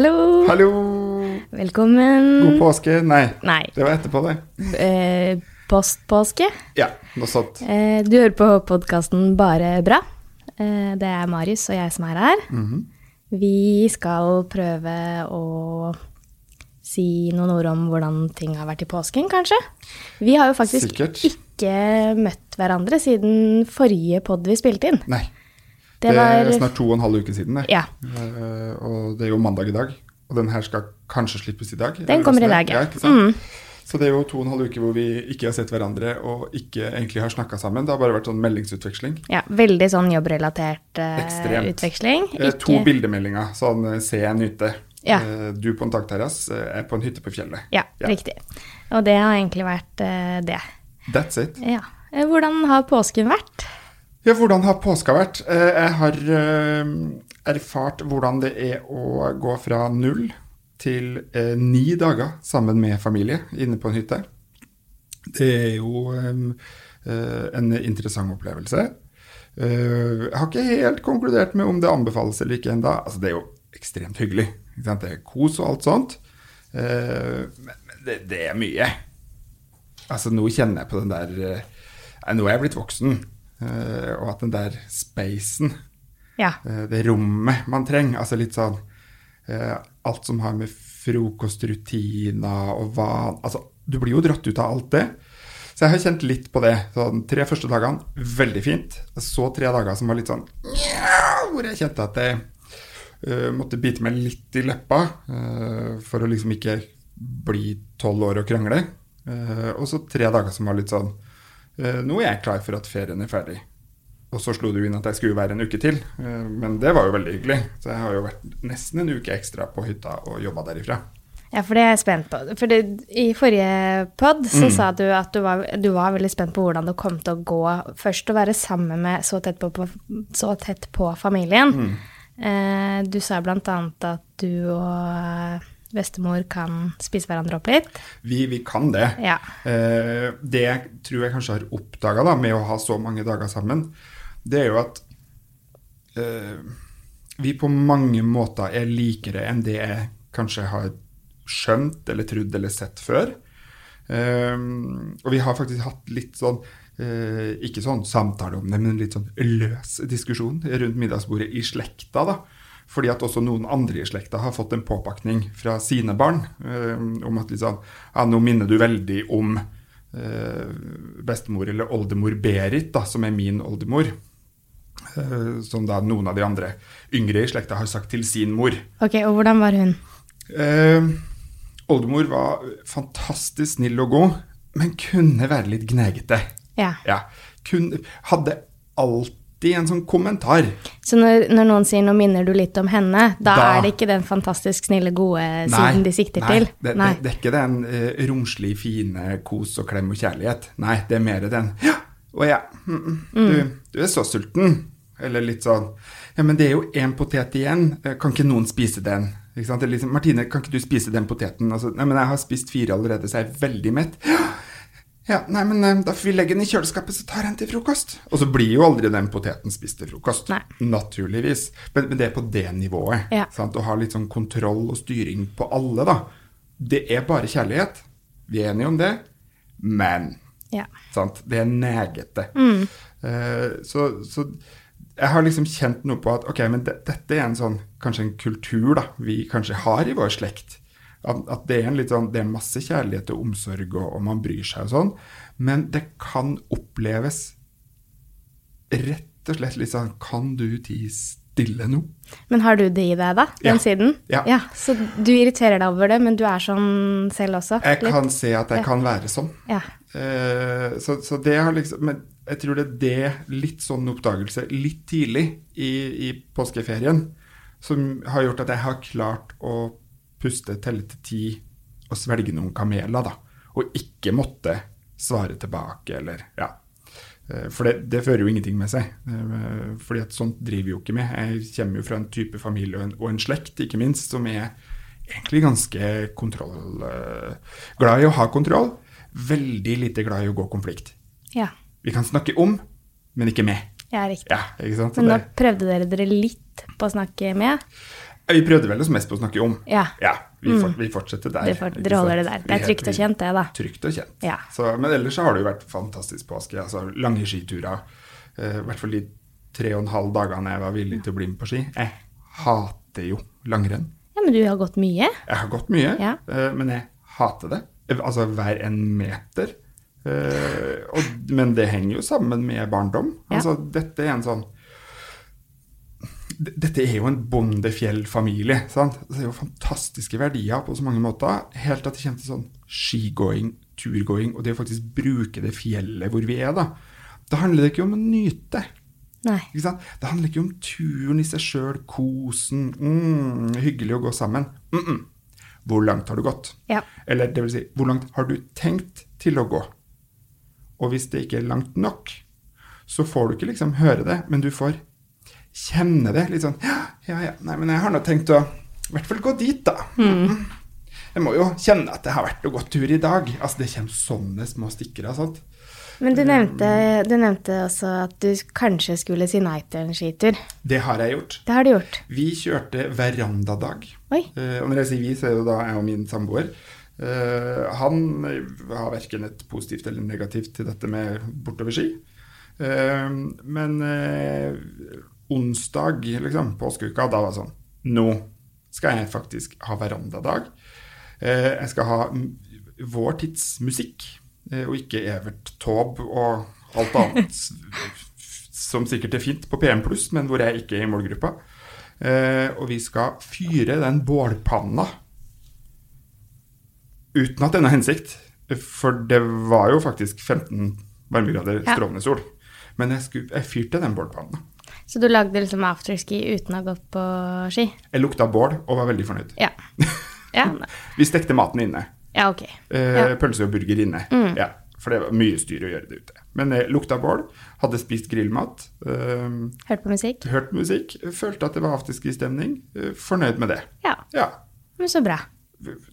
Hallo! Hallo! Velkommen. God påske? Nei, Nei. det var etterpå, det. Eh, postpåske. Ja, noe sånt. Eh, du hører på podkasten Bare bra. Eh, det er Marius og jeg som er her. Mhm. Vi skal prøve å si noen ord om hvordan ting har vært i påsken, kanskje. Vi har jo faktisk Sikkert. ikke møtt hverandre siden forrige pod vi spilte inn. Nei, Det det er snart to og en halv uke siden. Ja. Uh, og det er jo mandag i dag. Og den her skal kanskje slippes i dag? Den kommer i dag, ja. ja. Mm. Så det er jo to og en halv uke hvor vi ikke har sett hverandre og ikke egentlig har snakka sammen. Det har bare vært sånn meldingsutveksling. ja. Veldig sånn jobbrelatert utveksling. Ekstremt. utveksling. Eh, To bildemeldinger. Sånn se en hytte. Ja. Uh, du på en takterrasse, jeg på en hytte på fjellet. Ja, Ja. riktig. Og det har egentlig vært det. That's it. Ja. Hvordan har påsken vært? Ja, hvordan har påska vært? Eh, Jeg har eh, erfart hvordan det er å gå fra null til eh, ni dager sammen med familie inne på en hytte. Det er jo en interessant opplevelse. Jeg har ikke helt konkludert med om det anbefales eller ikke ennå. Altså, det er jo ekstremt hyggelig. Det er kos og alt sånt. Men det, det er mye. Altså, nå kjenner jeg på den der Nå er jeg blitt voksen, og at den der spacen, Ja. eh, det rommet man trenger, altså litt sånn eh, Alt som har med frokostrutiner og van Altså, du blir jo dratt ut av alt det. Så jeg har kjent litt på det. Sånn, tre første dagene, veldig fint. Så tre dager som var litt sånn Hvor jeg kjente at jeg uh, måtte bite meg litt i leppa uh, for å liksom ikke bli tolv år og krangle. Uh, og så tre dager som var litt sånn eh, Nå er jeg klar for at ferien er ferdig. Og så slo du inn at jeg skulle være en uke til, eh, men det var jo veldig hyggelig. Så jeg har jo vært nesten en uke ekstra på hytta og jobba derifra. ja, for det er jeg spent på. For det, i forrige pod så Mm. sa du at du var, du var veldig spent på hvordan det kom til å gå først å være sammen med så tett på, på, så tett på familien. Mm. Eh, du sa blant annet at du og bestemor kan spise hverandre opp litt. Vi, vi kan det. Ja. Eh, det jeg tror jeg kanskje har oppdaga med å ha så mange dager sammen, det er jo at eh, vi på mange måter er likere enn det jeg kanskje har skjønt eller trodd eller sett før. Eh, og vi har faktisk hatt litt sånn eh, Ikke sånn samtale om det, men litt sånn løs diskusjon rundt middagsbordet i slekta. da. Fordi at også noen andre i slekta har fått en påpakning fra sine barn eh, om at liksom, ja, nå minner du veldig om eh, bestemor eller oldemor Berit, da, som er min oldemor. Eh, som da noen av de andre yngre i slekta har sagt til sin mor. Ok, og hvordan var hun? Eh, oldemor var fantastisk snill og god, men kunne være litt gnegete. Ja. Ja, kun, hadde alltid en sånn kommentar. Så når, når noen sier 'nå minner du litt om henne', da, Da- er det ikke den fantastisk snille, gode siden de sikter nei, til? Det, Nei. Det, det er ikke den uh, romslig fine kos og klem og kjærlighet. Nei, det er mer den Ja, å ja, mm, mm, du, du er så sulten. Eller litt sånn Ja, men det er jo én potet igjen. Eh, Kan ikke noen spise den? Ikke liksom, Martine, kan ikke du spise den poteten? Altså, nei, men jeg har spist fire allerede, så jeg er veldig mett. Ja, nei, men eh, da får vi legge den i kjøleskapet, så tar jeg den til frokost. Og så blir jo aldri den poteten spist til frokost. Nei. Naturligvis. Men, men det er på det nivået. Ja. Sant? Å ha litt sånn kontroll og styring på alle, da. Det er bare kjærlighet. Vi er enige om det. Men Ja. sant? det er negete. Mm. Uh, så, så jeg har liksom kjent noe på at ok, men de, dette er en sånn, kanskje en kultur da, vi kanskje har i vår slekt. At, at det er sånn, det er masse kjærlighet og omsorg, og, og man bryr seg og sånn. Men det kan oppleves rett og slett litt sånn Kan du tie stille nå? Men har du det i deg, da? Den Ja. siden? Ja. Så du irriterer deg over det, men du er sånn selv også? Jeg litt? kan se at jeg Ja. kan være sånn. Ja. Uh, så, så det har liksom Men jeg tror det er det, litt sånn oppdagelse litt tidlig i, i påskeferien, som har gjort at jeg har klart å puste, telle til ti og svelge noen kameler, da. Og ikke måtte svare tilbake, eller ja. Eh, For det, det fører jo ingenting med seg. Eh, Fordi at sånt driver jo ikke med. Jeg kommer jo fra en type familie og en, og en slekt, ikke minst, som er egentlig ganske kontroll... eh, Glad i å ha kontroll. Veldig lite glad i å gå konflikt. ja. Vi kan snakke om, men ikke med. Ja, riktig. Ja? Men nå prøvde dere dere litt på å snakke med? Vi prøvde vel oss mest på å snakke om. Ja. vi, for, vi fortsetter der. For, dere holder det der. Det er trygt og kjent, det, da. Trygt og kjent. Ja. Så, men ellers så har det jo vært fantastisk påske. Altså, lange skiturer. I I hvert fall de tre og en halv dagene jeg var villig til å bli med på ski. Jeg hater jo langrenn. Ja, men du har gått mye. Jeg har gått mye, Ja. uh, men jeg hater det. Eh, Altså hver en meter. Uh, og, men det henger jo sammen med barndom. Ja. Altså, dette er en sånn Dette er jo en bondefjellfamilie. sant? Det er jo fantastiske verdier på så mange måter. Helt til det kommer til sånn skigåing, turgåing, og det å faktisk bruke det fjellet hvor vi er, da. Da handler det ikke om å nyte. Nei. Ikke sant? Det handler ikke om turen i seg sjøl, kosen, mm, hyggelig å gå sammen. Mm -mm. Hvor langt har du gått? Ja. Eller det vil si, hvor langt har du tenkt til å gå? Og hvis det ikke er langt nok, så får du ikke liksom høre det, men du får kjenne det. Litt sånn Ja, ja, ja. Nei, men jeg har nå tenkt å i hvert fall gå dit, da. Mm. Jeg må jo kjenne at det har vært å gå tur i dag. Altså, det kommer sånne små stikkere. sånt. Men du nevnte, du nevnte også at du kanskje skulle si nei til en skitur. Det har jeg gjort. Det har du gjort. Vi kjørte verandadag. Oi. Eh, og når jeg sier vi, så er det da jeg og min samboer. Eh, han har verken et positivt eller negativt til dette med bortover-ski. Eh, men eh, onsdag, liksom, påskeuka, da var det sånn Nå skal jeg faktisk ha verandadag. Eh, jeg skal ha vår tids musikk, eh, og ikke Evert Taube og alt annet som sikkert er fint på PM+, men hvor jeg ikke er i målgruppa. Eh, og vi skal fyre den bålpanna uten at den har hensikt. For det var jo faktisk 15 varmegrader strålende sol. Men jeg, skulle, jeg fyrte den bålpanna. Så du lagde liksom afterski uten å ha gått på ski? Jeg lukta bål og var veldig fornøyd. Ja. Ja, Vi stekte maten inne. ja ok. Eh, Ja. Pølse og burger inne. Ja, for det var mye styr å gjøre det ute. Men jeg lukta bål, hadde spist grillmat, eh, Hørt på musikk? hørt musikk, følte at det var afterski-stemning. eh, fornøyd med det. Ja. Ja. Men så bra.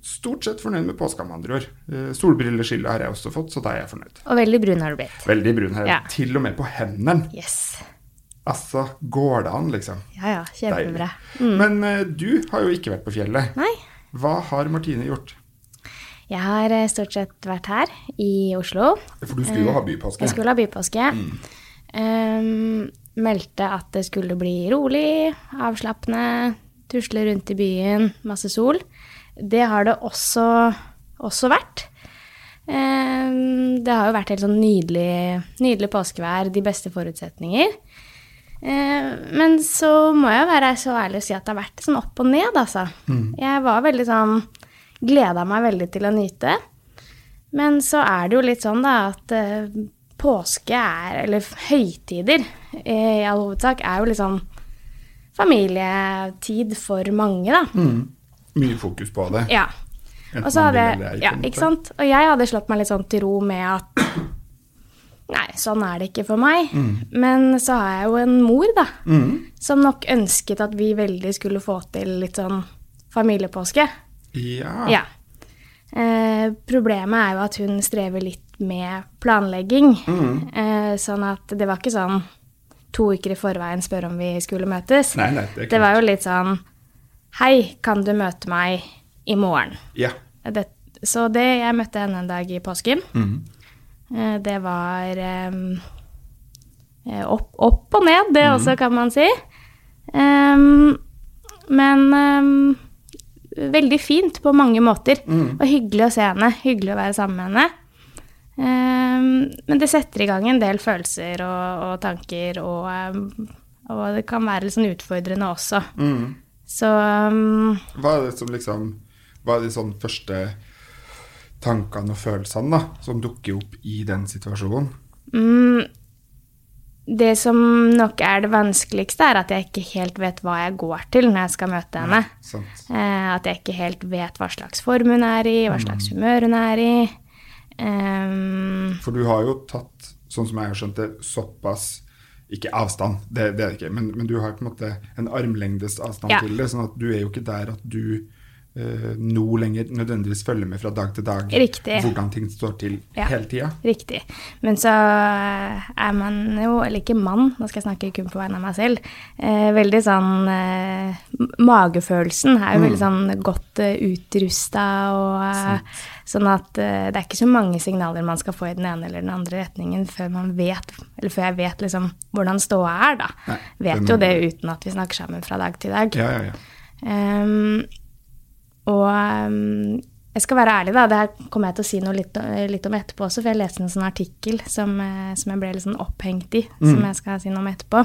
Stort sett fornøyd med påska, med andre ord. Eh, Solbrilleskille har jeg også fått, så da er jeg fornøyd. Og veldig brun har du blitt. Veldig brun her, Ja. til og med på hendene. Yes. Altså, går det an, liksom? Ja ja, kjempebra. Mm. Men uh, du har jo ikke vært på fjellet. Nei, Hva har Martine gjort? jeg har uh, stort sett vært her i Oslo. For du skulle jo ha bypåske. Jeg skulle ha bypåske. Ehm, meldte at det skulle bli rolig, avslappende, tusle rundt i byen, masse sol. Det har det også, også vært. Ehm, det har jo vært helt sånn nydelig, nydelig påskevær, de beste forutsetninger. Ehm, men så må jeg være så ærlig å si at det har vært sånn opp og ned, altså. Jeg var veldig sånn Gleda meg veldig til å nyte. Men så er det jo litt sånn da at eh, påske er, eller høytider eh, i all hovedsak, er jo litt sånn familietid for mange, da. Mm. Mye fokus på det. Ja. Og så hadde ja, ikke sant? Og jeg hadde slått meg litt sånn til ro med at Nei, sånn er det ikke for meg. Men så har jeg jo en mor, da, Mm. som nok ønsket at vi veldig skulle få til litt sånn familiepåske. Ja. Ja. Eh, problemet er jo at hun strever litt med planlegging. Mm. Eh, sånn at det var ikke sånn to uker i forveien spørre om vi skulle møtes. Nei, nei, det er det var jo litt sånn Hei, kan du møte meg i morgen? Ja. Det, så det, jeg møtte henne en dag i påsken. Mhm. Eh, det var eh, opp, opp og ned, det også, kan man si. Um, men um, veldig fint på mange måter. Og hyggelig å se henne. Hyggelig å være sammen med henne. Um, men det setter i gang en del følelser og, og tanker, og, og det kan være litt sånn utfordrende også. Mm. Så Hva er det som liksom Hva er de sånn første tankene og følelsene da, som dukker opp i den situasjonen? Mm, det som nok er det vanskeligste, er at jeg ikke helt vet hva jeg går til når jeg skal møte henne. Sant? Eh, at jeg ikke helt vet hva slags form hun er i, hva slags humør hun er i. Um, For du har jo tatt, sånn som jeg har skjønt det, såpass ikke avstand, det, det er det ikke, men, men du har på en måte en armlengdes avstand Ja. til det. sånn at du er jo ikke der at du eh, nå lenger nødvendigvis følger med fra dag til dag Riktig. hvordan ting står til Ja. hele tida. Riktig. Men så er man jo, eller ikke mann, nå skal jeg snakke kun på vegne av meg selv, eh, veldig sånn eh, Magefølelsen er jo veldig sånn godt eh, utrusta og eh, sånn at eh, det er ikke så mange signaler man skal få i den ene eller den andre retningen før man vet, eller før jeg vet liksom hvordan ståa er, da. Nei, vet jo det uten at vi snakker sammen fra dag til dag. Ja, ja, ja. Ehm, og um, jeg skal være ærlig, da. Det her kommer jeg til å si noe litt, litt om etterpå også, for jeg leste en sånn artikkel som, eh, som jeg ble litt sånn opphengt i, som jeg skal si noe om etterpå.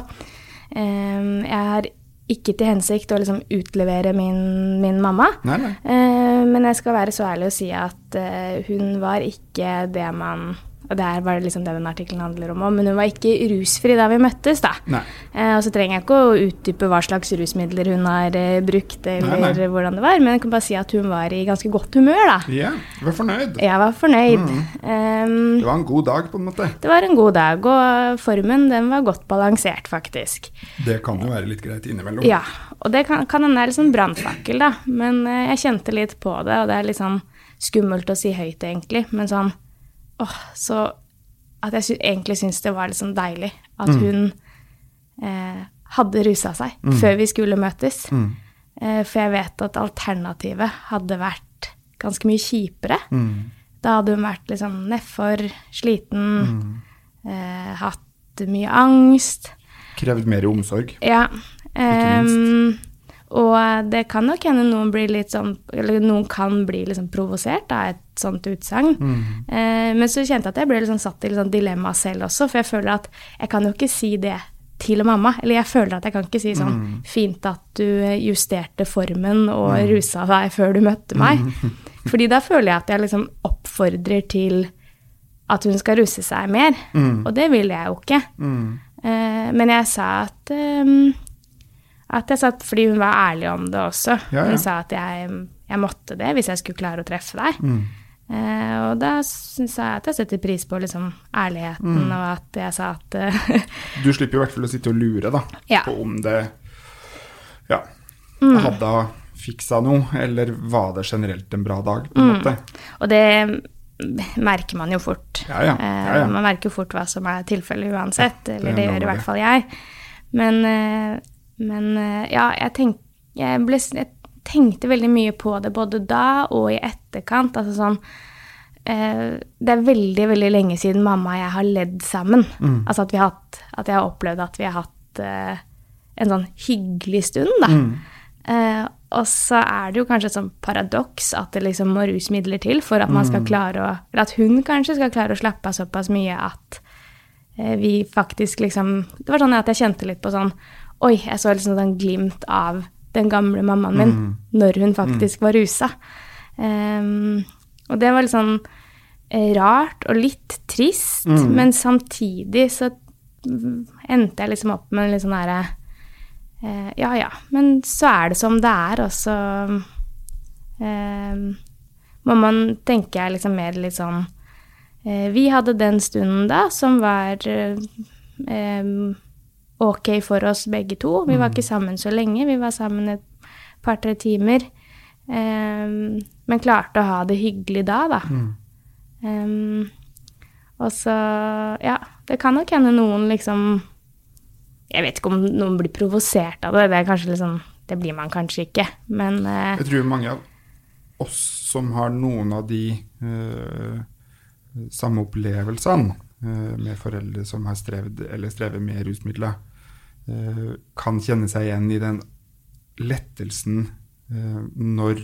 Um, jeg har ikke til hensikt å liksom utlevere min, min mamma. Nei, nei. Uh, men jeg skal være så ærlig å si at uh, hun var ikke det man Og det her var liksom det den artikkelen handler om òg, men hun var ikke rusfri da vi møttes, da. Eh, og så trenger jeg ikke å utdype hva slags rusmidler hun har eh, brukt, eller Nei, nei. hvordan det var, men jeg kan bare si at hun var i ganske godt humør, da. Ja, du var fornøyd. Jeg var fornøyd. Mm. Um, Det var en god dag, på en måte. det var en god dag, og formen den var godt balansert, faktisk. Det kan jo være litt greit innimellom. Ja, og det kan, kan hende er litt sånn brannfakkel, da. Men eh, jeg kjente litt på det, og det er litt sånn skummelt å si høyt, egentlig. Men sånn åh, så at jeg sy egentlig syns det var litt sånn deilig at hun eh, hadde rusa seg før vi skulle møtes. Mm. Eh, for jeg vet at alternativet hadde vært ganske mye kjipere. Mm. Da hadde hun vært litt sånn nedfor, sliten, Mm. eh, hatt mye angst. Krevd mer omsorg. Ja. ikke minst. Og det kan nok hende noen blir litt sånn Eller noen kan bli liksom provosert av et sånt utsagn. Mm. Eh, men så kjente jeg at jeg ble litt sånn satt i litt sånn dilemma selv også, for jeg føler at jeg kan jo ikke si det til mamma. Eller jeg føler at jeg kan ikke si sånn Mm. Fint at du justerte formen og rusa deg før du møtte meg. Fordi da føler jeg at jeg liksom oppfordrer til at hun skal russe seg mer. Mm. Og det vil jeg jo ikke. Mm. Eh, men jeg sa at ehm, at jeg satt, Fordi hun var ærlig om det også. Ja, ja. Hun sa at jeg, jeg måtte det hvis jeg skulle klare å treffe deg. Mm. Eh, og da syns jeg at jeg setter pris på liksom ærligheten, Mm. og at jeg sa at eh, Du slipper i hvert fall å sitte og lure da, Ja. på om det ja, Mm. hadde hun fiksa noe, eller var det generelt en bra dag, på Mm. en måte. Og det merker man jo fort. Ja, ja. Eh, ja, ja. Man merker jo fort hva som er tilfellet uansett, det eller er det gjør i hvert fall jeg. Men, eh, men eh, ja, jeg, tenk, jeg, ble, jeg tenkte veldig mye på det både da og i etterkant. Altså sånn eh, Det er veldig, veldig lenge siden mamma og jeg har ledd sammen. Mm. Altså at, vi har hatt, at jeg har opplevd at vi har hatt eh, en sånn hyggelig stund, da. Mm. Eh, og så er det jo kanskje et sånt paradoks at det liksom må rusmidler til for at man Mm. skal klare å Eller at hun kanskje skal klare å slappe av såpass mye at eh, vi faktisk liksom Det var sånn at jeg kjente litt på sånn Oi, jeg så liksom sånn glimt av den gamle mammaen min Mm. når hun faktisk var rusa. Um, og det var litt sånn eh, rart og litt trist, Mm. men samtidig så mm, endte jeg liksom opp med en litt sånn herre uh, Ja ja, men så er det som det er, og så uh, man, tenker jeg, liksom mer litt sånn uh, Vi hadde den stunden da som var uh, eh, ok for oss begge to. Vi var ikke sammen så lenge, vi var sammen et par-tre timer. Um, men klarte å ha det hyggelig da, da. Mm. Um, og så Ja, det kan nok hende noen liksom Jeg vet ikke om noen blir provosert av det. Det er kanskje liksom Det blir man kanskje ikke, men uh, Jeg tror mange av oss som har noen av de uh, samme opplevelsene uh, med foreldre som har strevd eller strever med rusmidler, kan kjenne seg igjen i den lettelsen eh, når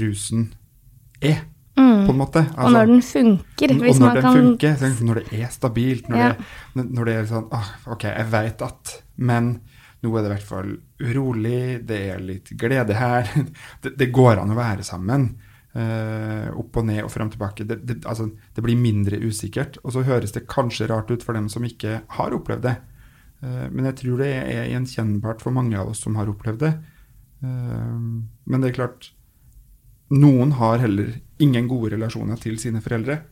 rusen er, mm. på en måte. Og når den funker. og Hvis når man den kan funker, når det er stabilt, når, Ja. det, når det er sånn ah, Ok, jeg veit at Men nå er det i hvert fall urolig, det er litt glede her. Det, det går an å være sammen. Uh, opp og ned og fram og tilbake. Det, det, altså, det blir mindre usikkert. Og så høres det kanskje rart ut for dem som ikke har opplevd det. Eh, men jeg tror det er gjenkjennbart for mange av oss som har opplevd det. Eh, men det er klart Noen har heller ingen gode relasjoner til sine foreldre.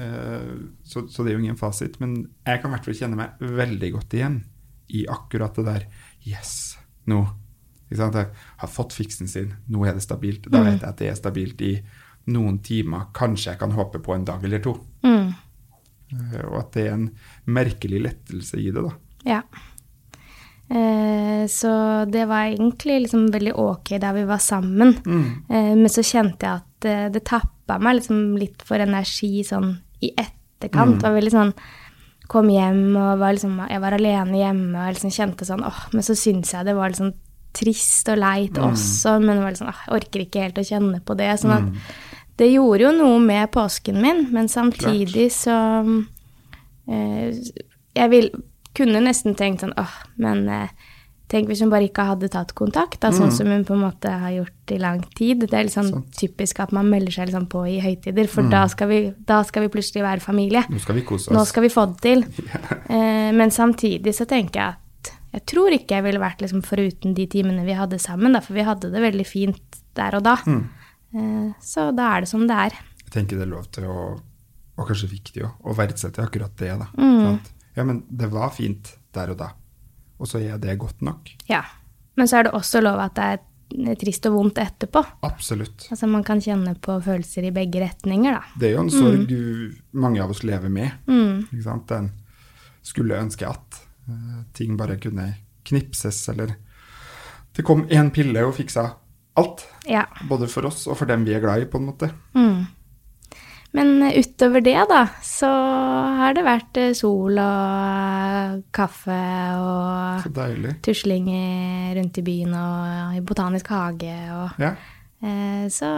Eh, Så, det er jo ingen fasit. Men jeg kan i hvert fall kjenne meg veldig godt igjen i akkurat det der Yes, nå? Jeg har fått fiksen sin, nå er det stabilt. Da vet jeg at det er stabilt i noen timer. Kanskje jeg kan håpe på en dag eller to. Mm. Og at det er en merkelig lettelse i det, da. Ja. Eh, så det var egentlig liksom veldig ok da vi var sammen. Eh, men så kjente jeg at eh, det tappa meg liksom litt for energi sånn i etterkant. Det var veldig sånn Kom hjem og var liksom Jeg var alene hjemme og liksom kjente sånn åh, Men så syns jeg det var sånn trist og leit også, men det var sånn åh, jeg orker ikke helt å kjenne på det. Sånn at det gjorde jo noe med påsken min, men samtidig så eh, Jeg vil, kunne nesten tenkt sånn åh, men eh, tenk hvis hun bare ikke hadde tatt kontakt, da, sånn som hun på en måte har gjort i lang tid. Det er litt sånn typisk at man melder seg liksom på i høytider, for da, skal vi, da skal vi plutselig være familie. Nå skal vi kose oss. Nå skal vi få det til. Eh, men samtidig så tenker jeg at jeg tror ikke jeg ville vært liksom foruten de timene vi hadde sammen, da, for vi hadde det veldig fint der og da. Eh, så da er det som det er. Jeg tenker det er lov til å, og kanskje viktig å, å verdsette akkurat det, da. Mm. Sant? Ja, men det var fint der og da. Og så er det godt nok. Ja. Men så er det også lov at det er trist og vondt etterpå. Absolutt. Altså man kan kjenne på følelser i begge retninger, da. Det er jo en sorg mm. mange av oss lever med. Mm. Ikke sant? Den skulle ønske at eh, ting bare kunne knipses, eller Det kom én pille og fiksa alt. Ja. Både for oss og for dem vi er glad i, på en måte. Mm. Men utover det, da, så har det vært eh, sol og kaffe og tusling rundt i byen og i botanisk hage og Ja. eh, Så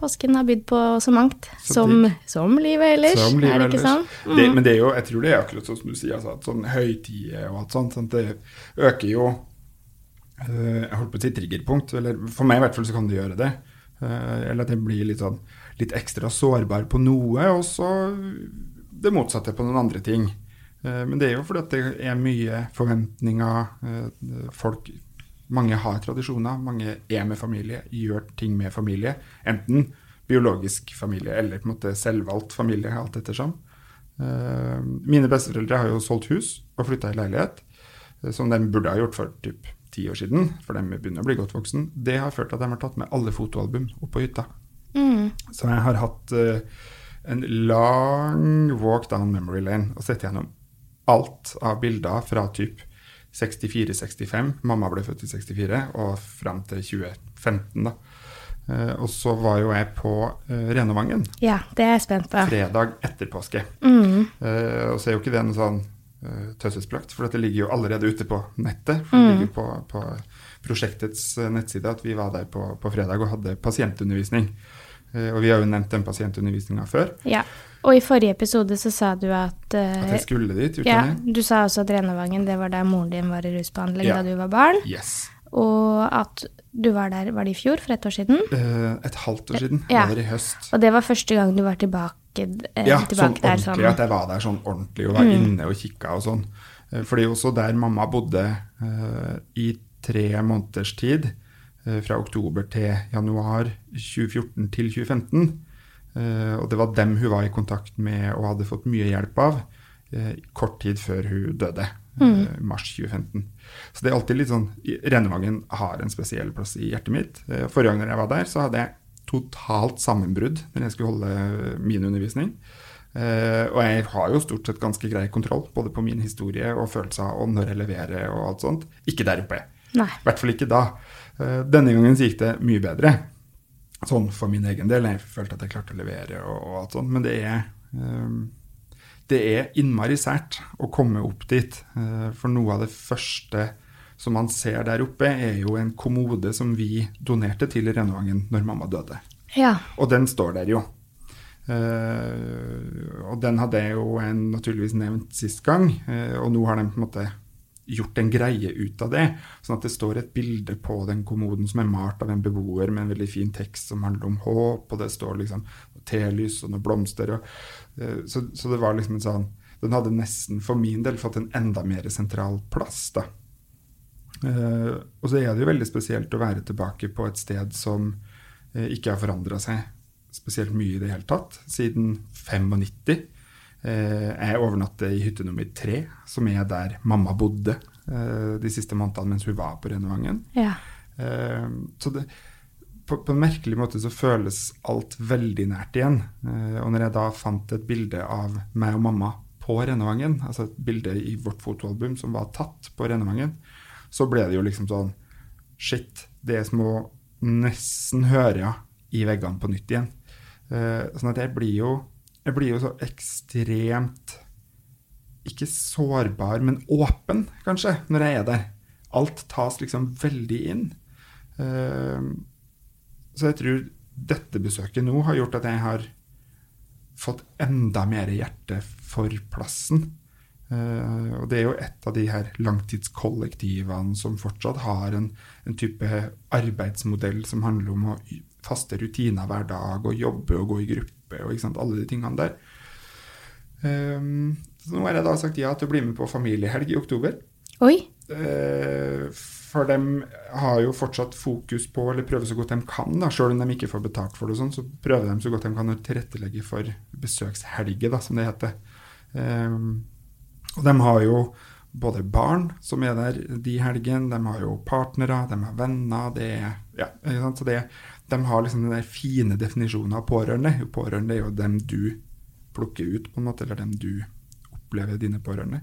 påsken har bydd på så mangt. Som, som livet ellers, Som livet er det ikke ellers. Mm. Det, men det er jo, jeg tror det er akkurat sånn som du sier, altså, at sånn høytider og alt sånt, sånt, det øker jo eh, Jeg holdt på å si triggerpunkt, eller for meg i hvert fall så kan det gjøre det. Eh, eller at det blir litt sånn litt ekstra sårbar på noe, og så det motsatte på noen andre ting. Eh, men det er jo fordi at det er mye forventninger. eh, folk mange har tradisjoner, mange er med familie, gjør ting med familie. Enten biologisk familie eller på en måte selvvalgt familie, alt ettersom. Eh, mine besteforeldre har jo solgt hus og flytta i leilighet, som de burde ha gjort for typ ti år siden, for de begynner å bli godt voksen. Det har ført til at de har tatt med alle fotoalbum opp på hytta. Mm. Så jeg har hatt uh, en lang walk down memory lane og sett gjennom alt av bilder fra typ 64-65, mamma ble født i 64, og fram til 2015. da. Uh, og så var jo jeg på uh, Renovangen Ja, det er jeg spent på. fredag etter påske. Mm. Uh, og så er jo ikke det noe sånn uh, tøysesprakt, for dette ligger jo allerede ute på nettet. For det ligger på, på prosjektets eh, nettside at vi var der på, på fredag og hadde pasientundervisning. Eh, og vi har jo nevnt den pasientundervisninga før. Ja. Og i forrige episode så sa du at, uh, At jeg skulle dit. ja, det? Du sa også at Renevangen det var der moren din var i rusbehandling Ja. da du var barn. Yes. Og at du var der var det i fjor, for et år siden. Uh, et halvt år siden. Ja. Eller i høst. Og det var første gang du var tilbake, uh, Ja, sånn tilbake der. ordentlig. At jeg var der sånn ordentlig og var inne og kikka og sånn. For det jo også der mamma bodde i tre måneders tid. Eh, fra oktober til januar 2014 til 2015. Eh, og det var dem hun var i kontakt med og hadde fått mye hjelp av eh, kort tid før hun døde. Mm. Mars 2015. Så det er alltid litt sånn Rennevangen har en spesiell plass i hjertet mitt. Forrige gang jeg var der, så hadde jeg totalt sammenbrudd når jeg skulle holde min undervisning. Og jeg har jo stort sett ganske grei kontroll både på min historie og følelser og når jeg leverer og alt sånt. Ikke der oppe. I hvert fall ikke da. Eh, denne gangen gikk det mye bedre. Sånn for min egen del. Jeg følte at jeg klarte å levere og, og alt sånt. Men det er, eh, det er innmari sært å komme opp dit. Eh, for noe av det første som man ser der oppe, er jo en kommode som vi donerte til i Rennevangen når mamma døde. Ja. Og den står der jo. Uh, og den hadde jeg jo en, naturligvis nevnt sist gang, uh, og nå har den på en måte gjort en greie ut av det. Sånn at det står et bilde på den kommoden som er malt av en beboer med en veldig fin tekst som handler om håp, og det står liksom telys og noen blomster. Og, eh, så, så det var liksom en sånn Den hadde nesten for min del fått en enda mer sentral plass, da. Eh, og så er det jo veldig spesielt å være tilbake på et sted som eh, ikke har forandra seg spesielt mye i det hele tatt siden 95. Eh, jeg overnatter i hytte nummer tre, som er der mamma bodde eh, de siste månedene mens hun var på Renovangen ja. Eh, så det, på, på, en merkelig måte så føles alt veldig nært igjen. Og når jeg da fant et bilde av meg og mamma på Rennevangen, altså et bilde i vårt fotoalbum som var tatt på Rennevangen, så ble det jo liksom sånn Shit, det er som å nesten høre i veggene på nytt igjen. Sånn at jeg blir jo jeg blir jo så ekstremt Ikke sårbar, men åpen, kanskje, når jeg er der. Alt tas liksom veldig inn. Uh, så jeg tror dette besøket nå har gjort at jeg har fått enda mer hjerte for plassen. Uh, og det er jo et av de her langtidskollektivene som fortsatt har en, en type arbeidsmodell som handler om å faste rutiner hver dag og jobbe og gå i gruppe og sant, alle de tingene der. Um, så nå har jeg da sagt ja til å bli med på familiehelg i oktober. Oi. Uh, for de har jo fortsatt fokus på, eller prøver så godt de kan, da, selv om de ikke får betalt for det, og sånn, så prøver de så godt de kan å tilrettelegge for besøkshelger, da, som det heter. Um, og de har jo både barn som er der de helgene, de har jo partnere, de har venner. det er, ja, så det, De har liksom den der fine definisjonen av pårørende. Pårørende er jo dem du plukker ut, på en måte, eller dem du opplever dine pårørende.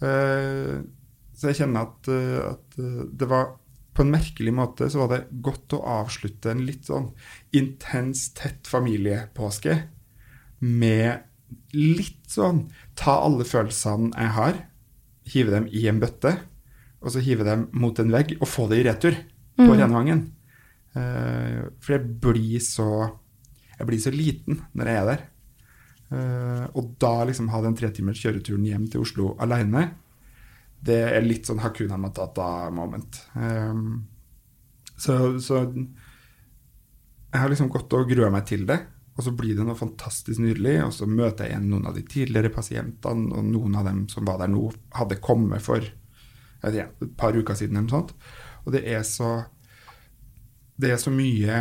Uh, så jeg kjenner at, uh, at, eh, det var på en merkelig måte så var det godt å avslutte en litt sånn intens, tett familiepåske med litt sånn ta alle følelsene jeg har, hive dem i en bøtte, og så hive dem mot en vegg og få det i retur på mm. Renvangen. Uh, for jeg blir så jeg blir så liten når jeg er der. Uh, og da liksom ha den tretimers kjøreturen hjem til Oslo aleine, det er litt sånn Hakuna Matata-moment. Um, så, så, jeg har liksom gått og grua meg til det, og så blir det noe fantastisk nydelig. Og så møter jeg igjen noen av de tidligere pasientene, og noen av dem som var der nå, hadde kommet for vet, et par uker siden eller noe sånt. Og det er så Det er så mye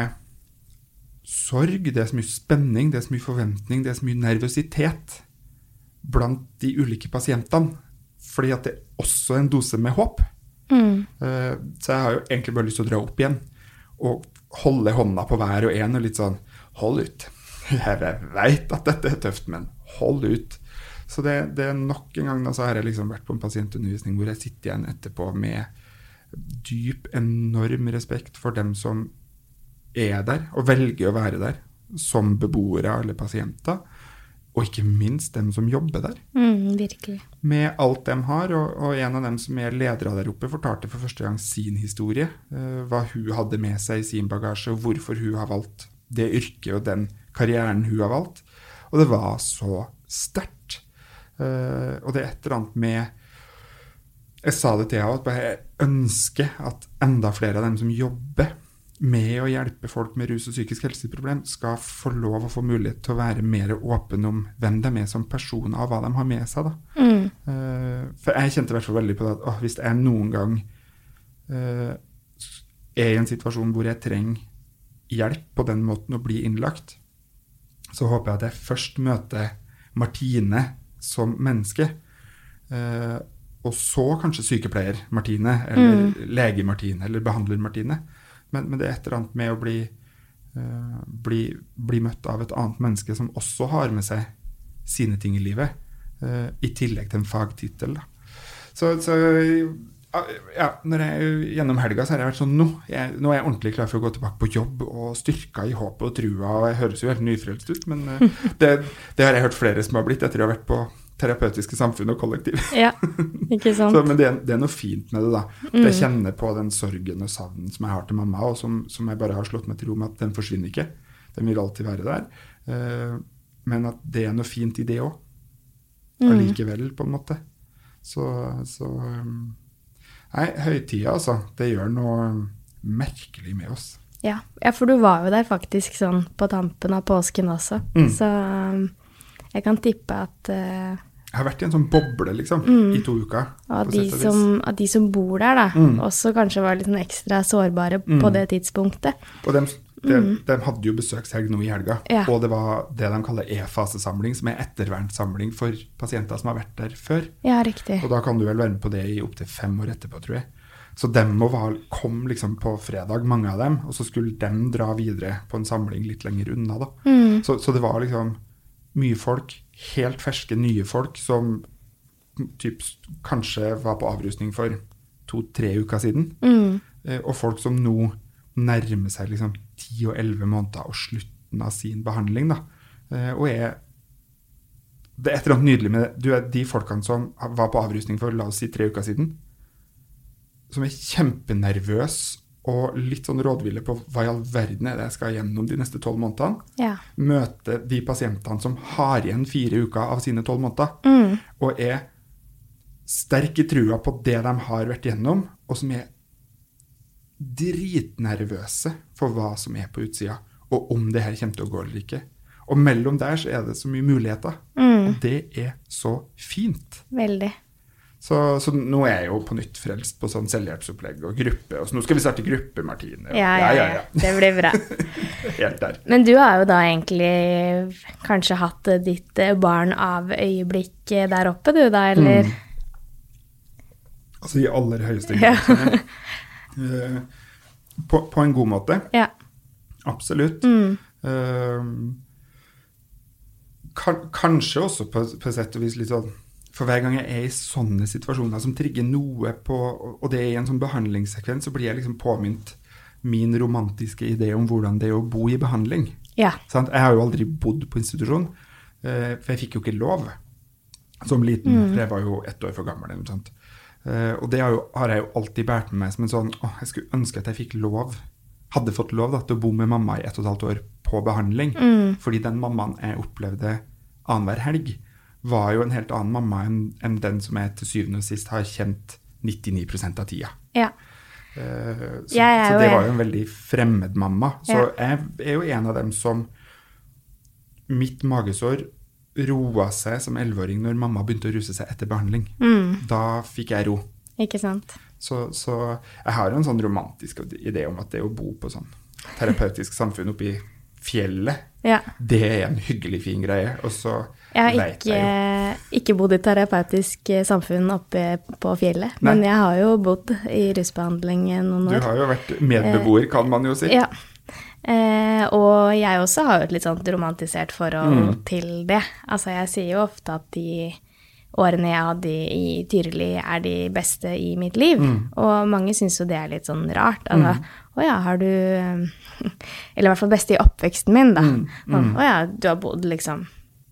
sorg, det er så mye spenning, det er så mye forventning, det er så mye nervøsitet blant de ulike pasientene. Fordi at det er også en dose med håp. Mm. Uh, så jeg har jo egentlig bare lyst til å dra opp igjen og holde hånda på hver og en og litt sånn Hold ut. Jeg veit at dette er tøft, men hold ut. Så det, det er nok en gang da, så har jeg liksom vært på en pasientundervisning hvor jeg sitter igjen etterpå med dyp, enorm respekt for dem som er der og velger å være der som beboere eller pasienter. Og ikke minst dem som jobber der. Mm, virkelig. Med alt de har. Og, og, en av dem som er ledere der oppe, fortalte for første gang sin historie. Uh, hva hun hadde med seg i sin bagasje, og hvorfor hun har valgt det yrket og den karrieren hun har valgt. Og det var så sterkt. Uh, og det er et eller annet med Jeg sa det til henne, at jeg ønsker at enda flere av dem som jobber med å hjelpe folk med rus og psykisk helseproblem, skal få lov å få mulighet til å være mer åpen om hvem de er som personer, og hva de har med seg. Mm. Uh, for jeg kjente i hvert fall veldig på det at å, hvis jeg noen gang uh, er i en situasjon hvor jeg trenger hjelp på den måten å bli innlagt, så håper jeg at jeg først møter Martine som menneske. Uh, og så kanskje sykepleier Martine, eller mm. lege Martine, eller behandler Martine. Men, men, det er et eller annet med å bli, uh, bli, bli, møtt av et annet menneske som også har med seg sine ting i livet, uh, i tillegg til en fagtittel. Så, så ja, når jeg, gjennom helga så har jeg vært sånn nå, jeg, nå er jeg ordentlig klar for å gå tilbake på jobb og styrka i håpet og trua. og Jeg høres jo helt nyfrelst ut, men uh, det, det, har jeg hørt flere som har blitt etter å ha vært på terapeutiske samfunn og kollektiv. Ja, ikke sant. Så, men det, det, er noe fint med det, da. Mm. Jeg kjenner på den sorgen og savnen som jeg har til mamma, og som, som, jeg bare har slått meg til ro med at den forsvinner ikke. Den vil alltid være der. Uh, men at det er noe fint i det òg. Mm. Allikevel, på en måte. Så, så um, Nei, høytida, altså. Det gjør noe merkelig med oss. Ja. ja, for du var jo der faktisk sånn på tampen av påsken også. Mm. Så um, jeg kan tippe at uh, jeg har vært i en sånn boble, liksom, mm. i to uker. Og de som, at de som bor der, da, mm. også kanskje var litt sånn ekstra sårbare mm. på det tidspunktet. Og de, de, mm. de hadde jo besøkshelg nå i helga, ja. og det var det de kaller e-fasesamling, som er ettervernsamling for pasienter som har vært der før. Ja, riktig. Og da kan du vel være med på det i opptil fem år etterpå, tror jeg. Så dem kom liksom på fredag, mange av dem, og så skulle dem dra videre på en samling litt lenger unna. da. Så, så det var liksom mye folk, helt ferske, nye folk, som typ, kanskje var på avrusning for to-tre uker siden. mm. og folk som nå nærmer seg liksom 10 og 11 måneder og slutten av sin behandling. da. Eh, og er Det er et eller annet nydelig med det. Du er de folkene som var på avrusning for la oss si tre uker siden, som er kjempenervøse og litt sånn rådville på hva i all verden er det jeg skal gjennom de neste tolv månedene. Ja. Møte de pasientene som har igjen fire uker av sine tolv måneder, og er sterk i trua på det de har vært gjennom, og som er dritnervøse for hva som er på utsida, og om det her kommer til å gå eller ikke. Og mellom der så er det så mye muligheter. Og det er så fint. Veldig. Så, så nå er jeg jo på nytt frelst på sånn selvhjelpsopplegg og gruppe. Og så nå skal vi starte gruppe, Martine. Ja, ja, ja. Det blir bra. Helt der. Men du har jo da egentlig kanskje hatt ditt barn av øyeblikk der oppe, du da, eller? Altså i aller høyeste Ja. grad. eh, på, på en god måte. Ja. Absolutt. Eh, kan, kanskje også på, på sett og vis litt sånn For hver gang jeg er i sånne situasjoner som trigger noe på Og det er i en sånn behandlingssekvens, så blir jeg liksom påminnet min romantiske idé om hvordan det er å bo i behandling. Ja. Sånn? Jeg har jo aldri bodd på institusjon, eh, for jeg fikk jo ikke lov som liten, for jeg var jo ett år for gammel. eller noe sånt. Eh, og det har, jo, har jeg jo alltid båret med meg som en sånn Å, Jeg skulle ønske at jeg fikk lov, hadde fått lov da, til å bo med mamma i ett og et halvt år på behandling. Fordi den mammaen jeg opplevde annenhver helg, var jo en helt annen mamma enn en den som jeg til syvende og sist har kjent 99% av tida. ja. Uh, så, ja, så det var jo en veldig fremmed mamma. Så Ja. jeg er jo en av dem som Mitt magesår roa seg som elleveåring når mamma begynte å ruse seg etter behandling. Mm. Da fikk jeg ro. Ikke sant? Så, så jeg har jo en sånn romantisk idé om at det å bo på sånn terapeutisk samfunn oppe i fjellet, Ja. det er en hyggelig, fin greie. Og så Jeg har ikke, jeg ikke bodd i terapeutisk eh, samfunn oppe på fjellet, Nei. men jeg har jo bodd i rusbehandling noen år. Du har jo vært medbeboer, kan man jo si. Ja. Eh, og jeg også har jo et litt sånn romantisert forhold Mm. til det. Altså, jeg sier jo ofte at de årene jeg hadde i Tyrili, er de beste i mitt liv. Mm. Og mange syns jo det er litt sånn rart. Altså, å ja, har du eh, Eller i hvert fall beste i oppveksten min, da. Mm. mm. Å ja, du har bodd liksom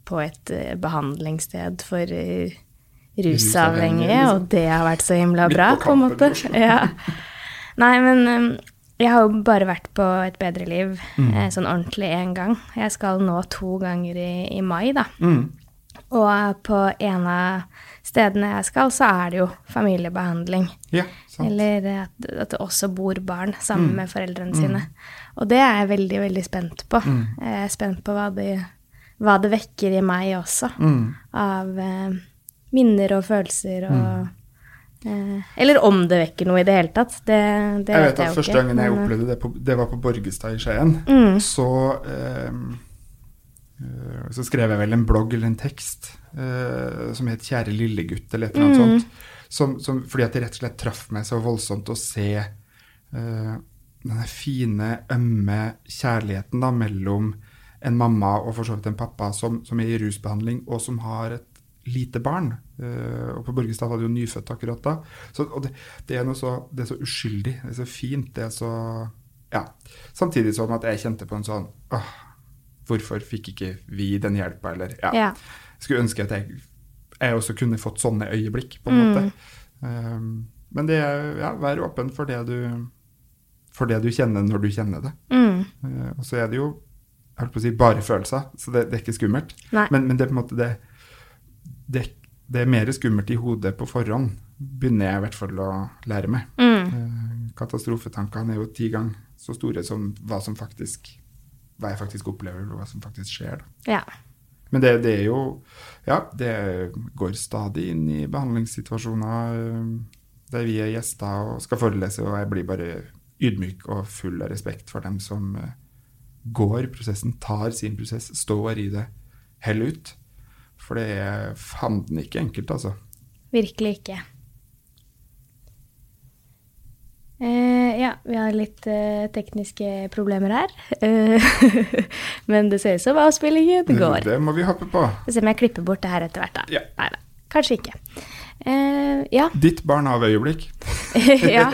på et eh, behandlingssted for eh, rusavhengige, liksom. og det har vært så himla bra, på på en måte. Ja. Nei, men um, jeg har jo bare vært på et bedre liv Mm. eh, sånn ordentlig én gang. Jeg skal nå to ganger i, i mai, da. Mm. Og på en av stedene jeg skal, så er det jo familiebehandling. Ja, sant. Eller at, at det også bor barn sammen Mm. med foreldrene sine. Og det er jeg veldig, veldig spent på. Mm. Jeg er spent på hva det, hva det vekker i meg også. Mm. Av eh, minner og følelser og eh, Eller om det vekker noe i det hele tatt. Det, det Jeg vet jeg at jo Første gangen jeg eh, opplevde det, på, det var på Borgestad i Skien. Mm. Så, eh, så skrev jeg vel en blogg eller en tekst eh, som het 'Kjære lillegutt' eller et eller annet Mm. sånt. Som, som, fordi at det rett og slett traff meg så voldsomt å se uh, denne fine, ømme kjærligheten da mellom en mamma og for så vidt en pappa som, som er i rusbehandling, og som har et lite barn. Uh, og på Borgestad hadde jo nyfødt akkurat da. Så, det, det, er så, det er så uskyldig, det er så fint, det er så Ja. Samtidig som at jeg kjente på en sånn åh, Hvorfor fikk ikke vi den hjelpa, eller Ja. Ja. Skulle ønske at jeg, jeg også kunne fått sånne øyeblikk, på en Mm. måte. Um, men det er ja, vær åpen for det du for det du kjenner når du kjenner det. Mm. Uh, og så er det jo jeg holdt på å si bare følelser, så det, det er ikke skummelt. Men, men det er på en måte det, det, det er mer skummelt i hodet på forhånd, begynner jeg i hvert fall å lære meg. Mm. Uh, Katastrofetankene er jo ti ganger så store som hva som faktisk hva jeg faktisk opplever, og hva som faktisk skjer. Da. Ja. Men det, det er jo Ja, det går stadig inn i behandlingssituasjoner eh, der vi er gjester og skal forelese, og jeg blir bare ydmyk og full av respekt for dem som eh, går prosessen, tar sin prosess, står i det, heller ut. For det er fanden ikke enkelt, altså. Virkelig ikke. Eh, ja, vi har litt eh, tekniske problemer her. Eh, men det ser ut som avspillingen går. Det må vi håpe på. Vi ser om jeg klipper bort det her etter hvert, da. Ja. Nei da, kanskje ikke. Eh, ja. Ditt øyeblikk. ja.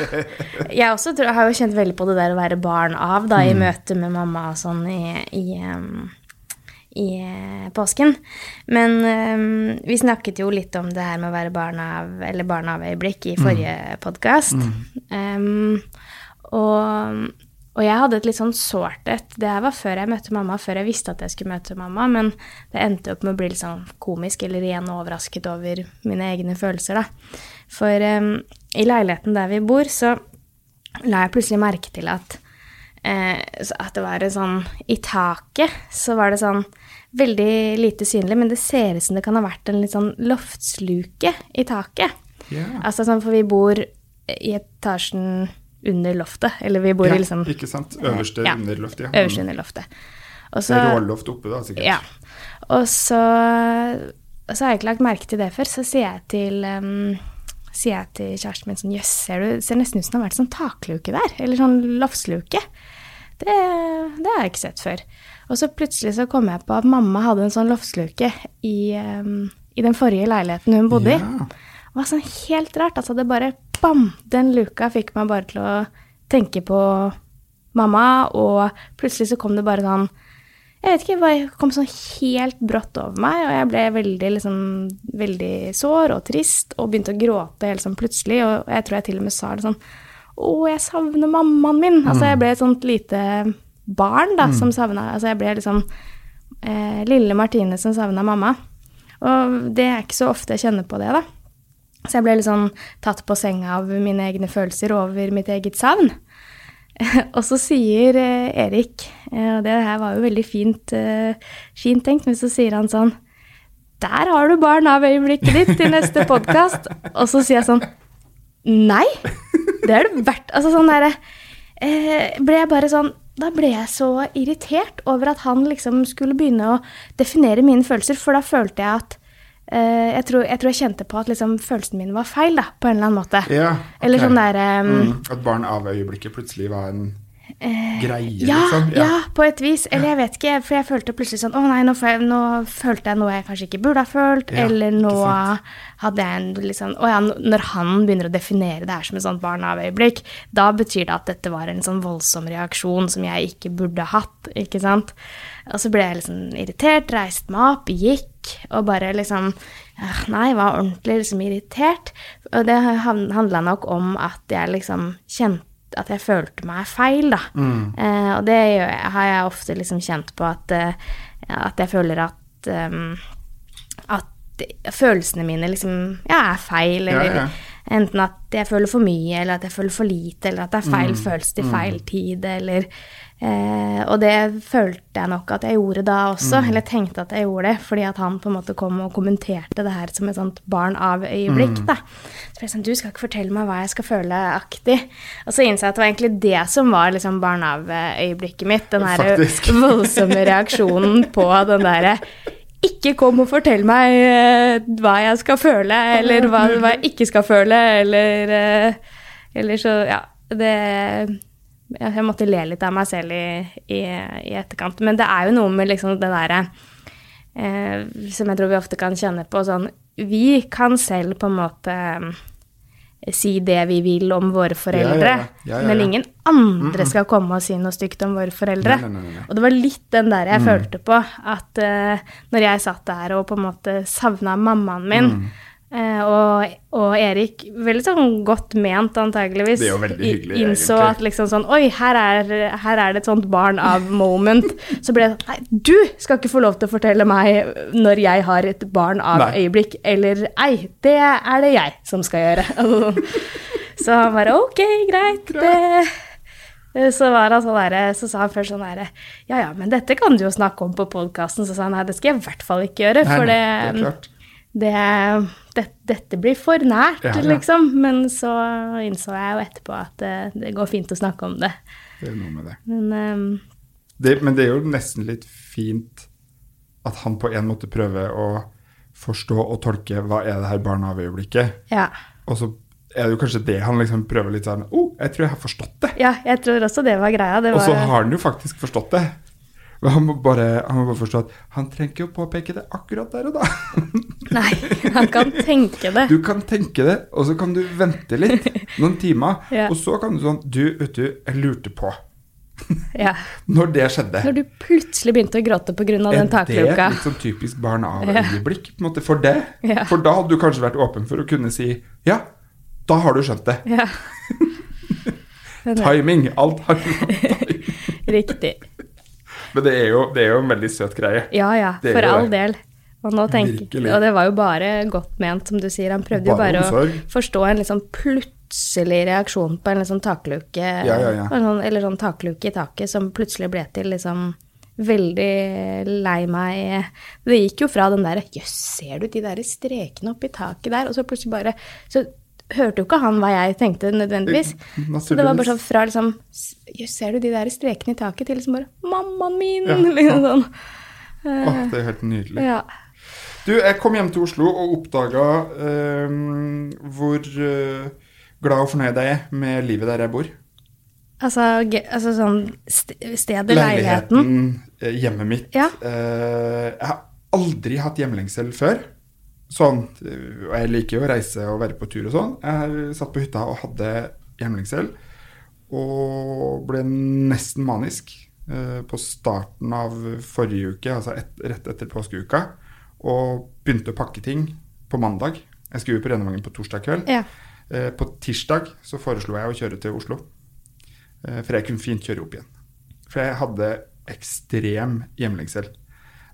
Jeg også tror, har jo kjent veldig på det der å være barn av, da, Mm. i møte med mamma og sånn i, i, em, i eh, påsken. Men um, vi snakket jo litt om det her med å være barn av, eller barn av øyeblikk i forrige podkast. og, og jeg hadde et litt sånn sårt et. Det her var før jeg møtte mamma, før jeg visste at jeg skulle møte mamma. Men det endte opp med å bli litt sånn komisk, eller igjen overrasket over mine egne følelser, da. For um, i leiligheten der vi bor, så la jeg plutselig merke til at eh, at det var en sånn I taket så var det sånn veldig lite synlig, men det ser ut som det kan ha vært en litt sånn loftsluke i taket. Ja. Altså sånn, for vi bor i etasjen under loftet. Eller vi bor Ja, i liksom Ikke sant? Øverste Ja. underloftet. Ja. øverst under loftet. Også, Det er råloft oppe, da, sikkert. ja. Og så, så har jeg ikke lagt merke til det før. Så sier jeg til, um, sier jeg til kjæresten min sånn Jøss, ser du ser nesten ut som det har vært sånn takluke der. Eller sånn loftsluke. Det, det har jeg ikke sett før. Og så plutselig så kom jeg på at mamma hadde en sånn loftsluke i, um, i den forrige leiligheten hun bodde i. Ja. Det var sånn helt rart. Altså det bare bam! Den luka fikk meg bare til å tenke på mamma, og plutselig så kom det bare sånn Jeg vet ikke, det kom sånn helt brått over meg, og jeg ble veldig, liksom, veldig sår og trist og begynte å gråte helt sånn plutselig, og jeg tror jeg til og med sa det sånn Å, jeg savner mammaen min. Altså jeg ble et sånt lite barn da, som savna Altså jeg ble liksom eh, lille Martine som savna mamma. Og det er ikke så ofte jeg kjenner på det, da. Så jeg ble litt sånn tatt på senga av mine egne følelser over mitt eget savn. og så sier eh, Erik, eh, og det her var jo veldig fint, eh, fint tenkt, men så sier han sånn Der har du barn av øyeblikket ditt til neste podkast. og så sier jeg sånn Nei! Det er det verdt Altså sånn derre eh, Ble jeg bare sånn Da ble jeg så irritert over at han liksom skulle begynne å definere mine følelser, for da følte jeg at Uh, jeg, tror, jeg tror jeg kjente på at liksom følelsene mine var feil, da, på en eller annen måte. Ja, Eller sånn der um, mm, At barn av øyeblikket plutselig var en greie, Eh, ja, liksom? ja, på et vis. Eller jeg vet ikke, for jeg følte plutselig sånn Å nei, nå, jeg, nå følte jeg noe jeg kanskje ikke burde ha følt. Ja, eller nå hadde jeg en liksom Å ja, når han begynner å definere det her som et sånt øyeblikk, da betyr det at dette var en sånn voldsom reaksjon som jeg ikke burde hatt, ikke sant. Og så ble jeg liksom irritert, reiste meg opp, gikk, og bare liksom «Ah, Nei, jeg var ordentlig liksom irritert. Og det handla nok om at jeg liksom kjente at jeg følte meg feil, da. Eh, og det jeg, har jeg ofte liksom kjent på at, eh, at jeg føler at um, at følelsene mine liksom ja, er feil, eller ja. enten at jeg føler for mye, eller at jeg føler for lite, eller at det er Mm, feil følelse til feil tid, eller eh, Og det følte jeg nok at jeg gjorde da også, Mm. eller tenkte at jeg gjorde det, fordi at han på en måte kom og kommenterte det her som et sånt barn av øyeblikk, Mm. da. Så jeg sånn, du skal ikke fortelle meg hva jeg skal føle aktig. Og så innså jeg at det var egentlig det som var liksom barn av øyeblikket mitt, den der voldsomme reaksjonen på den derre ikke kom og fortell meg eh, hva jeg skal føle, eller hva, hva jeg ikke skal føle, eller eh, Eller så, ja. Det Jeg måtte le litt av meg selv i, i, i etterkant. Men det er jo noe med liksom det derre eh, som jeg tror vi ofte kan kjenne på sånn Vi kan selv på en måte eh, si det vi vil om våre foreldre, Ja, ja, ja. Men ingen andre skal komme og si noe stygt om våre foreldre. Nei, nei, nei. Og det var litt den der jeg følte på, at eh, når jeg satt der og på en måte savna mammaen min, eh, og, og Erik, veldig sånn godt ment antageligvis, Det er jo veldig hyggelig, innså egentlig. at liksom sånn Oi, her er, her er det et sånt barn av moment. Så ble det sånn Nei, du skal ikke få lov til å fortelle meg når jeg har et barn av Nei. øyeblikk. Eller ei, det er det jeg som skal gjøre. Så han bare ok, greit. Det, så, var han sånn der, så sa han først sånn herre Ja ja, men dette kan du jo snakke om på podkasten. Så sa han nei, det skal jeg i hvert fall ikke gjøre. For nei, det, det er det, det, dette blir for nært, Ja, ja. liksom. Men så innså jeg jo etterpå at det, det går fint å snakke om det. Det er noe med det. Men um, det. Men det er jo nesten litt fint at han på en måte prøver å forstå og tolke hva er det her barnehageøyeblikket. ja. Og så er det jo kanskje det han liksom prøver litt sånn Å, oh, jeg tror jeg har forstått det. Ja, jeg tror også det var greia. Det Og så har han jo faktisk forstått det. Han må bare, han må bare forstå at han trenger ikke å påpeke det akkurat der og da. Nei, han kan tenke det. Du kan tenke det, og så kan du vente litt, noen timer, Ja. og så kan du sånn Du, vet du, jeg lurte på Ja. Når det skjedde Når du plutselig begynte å gråte pga. den Er det litt sånn typisk barn av øyeblikk på en måte, for det? Ja. For da hadde du kanskje vært åpen for å kunne si ja, da har du skjønt det. Ja. Timing. Alt har timing. Riktig. Men det er, jo, det er jo en veldig søt greie. Ja ja, for all det. del. Og, nå tenker, og det var jo bare godt ment, som du sier. Han prøvde jo Bare bare å forstå en sånn plutselig reaksjon på en sånn takluke, Ja, ja, ja. en sånn- eller sånn takluke i taket, som plutselig ble til liksom veldig lei meg. Det gikk jo fra den derre Jøss, ser du de der strekene oppi taket der? Og så plutselig bare Så hørte jo ikke han hva jeg tenkte nødvendigvis. Så det var bare sånn fra liksom ser du de der strekene i taket, til liksom bare Mammaen min! Ja, liksom sånn. Åh, det er helt nydelig. Ja. Du, jeg kom hjem til Oslo og oppdaga eh, hvor eh, glad og fornøyd jeg er med livet der jeg bor. Altså, altså sånn st stedet, leiligheten. Leiligheten, hjemmet mitt. Ja. Eh, jeg har aldri hatt hjemlengsel før. Sånn, og jeg liker jo å reise og være på tur og sånn. Jeg satt på hytta og hadde hjemlengsel, og ble nesten manisk eh, på starten av forrige uke, altså et, rett etter påskeuka, og begynte å pakke ting på mandag. Jeg skulle på Rennevangen på torsdag kveld. Ja. Eh, På tirsdag så foreslo jeg å kjøre til Oslo. Eh, For jeg kunne fint kjøre opp igjen. For jeg hadde ekstrem hjemlengsel.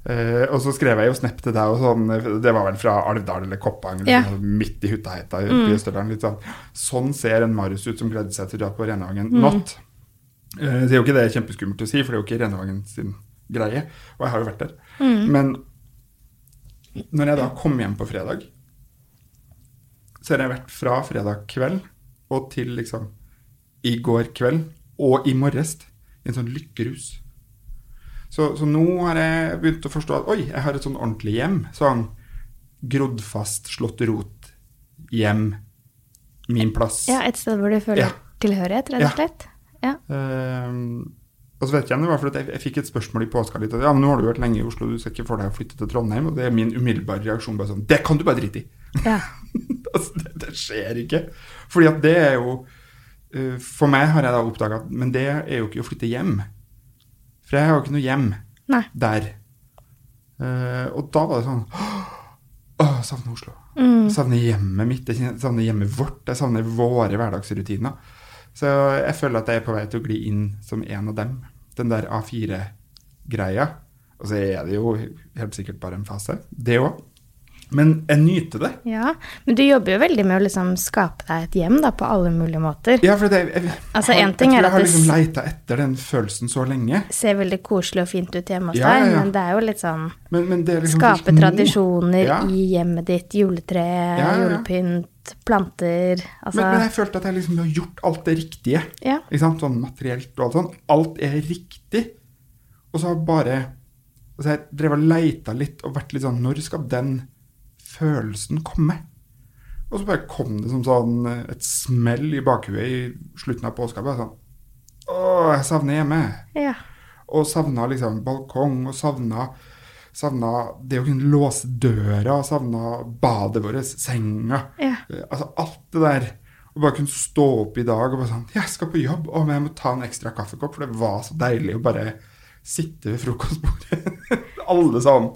Eh, og så skrev jeg jo snap til deg, og sånn, det var vel fra Alvdal eller Koppang, eller Ja. sånn, midt i Huttaheita i Østerdalen. Litt sånn. sånn ser en Marius ut som gledde seg til å dra på Renhagen mm. natt. Uh, det er jo ikke det kjempeskummelt å si, for det er jo ikke Rennevangen sin greie. Og jeg har jo vært der. Men når jeg da kom hjem på fredag, så har jeg vært fra fredag kveld og til liksom i går kveld og i morges i en sånn lykkerus. Så, så nå har jeg begynt å forstå at oi, jeg har et sånn ordentlig hjem. Sånn grodd fast, slått rot hjem. Min plass. ja, et sted hvor du føler Ja. tilhørighet, rett og slett. Ja. Ehm, og så vet jeg om det var fordi jeg, jeg fikk et spørsmål i påska litt. at, Ja, men nå har du vært lenge i Oslo, du skal ikke for deg å flytte til Trondheim. Og det er min umiddelbare reaksjon bare sånn Det kan du bare drite i! ja. altså, det, det skjer ikke. Fordi at det er jo eh, For meg har jeg da oppdaga at Men det er jo ikke å flytte hjem. For jeg har jo ikke noe hjem Nei. der. Uh, og da var det sånn Å, jeg savner Oslo. Mm. Jeg savner hjemmet mitt, jeg savner hjemmet vårt, jeg savner våre hverdagsrutiner. Så jeg føler at jeg er på vei til å gli inn som en av dem. Den der A4-greia. Og så er det jo helt sikkert bare en fase, det òg. Men jeg nyter det. ja. Men du jobber jo veldig med å liksom skape deg et hjem da, på alle mulige måter. Ja, for det, jeg, Altså, har- jeg tror jeg har liksom leita etter den følelsen så lenge. Ser veldig koselig og fint ut hjemme hos Ja, ja, deg, ja. men det er jo litt sånn Men, men det liksom Skape tradisjoner Ja. i hjemmet ditt. Juletre, Ja, ja, ja. julepynt, planter. Altså Men, men jeg følte at jeg liksom har gjort alt det riktige. Ja. Ikke sant? Sånn materielt og alt sånn. Alt er riktig. Og så har bare altså Jeg drev og leita litt og vært litt sånn Når skal den følelsen komme? Og så bare kom det som sånn eh, et smell i bakhuet i slutten av påska. Bare sånn Å, jeg savner hjemme. ja. Og savna liksom balkong, og savna, savna det å kunne låse døra, og savna badet vårt, senga. Ja. Eh, Altså alt det der. Og bare kunne stå opp i dag og bare sånn Jeg skal på jobb, og jeg må ta en ekstra kaffekopp, for det var så deilig å bare sitte ved frokostbordet. Alle sånn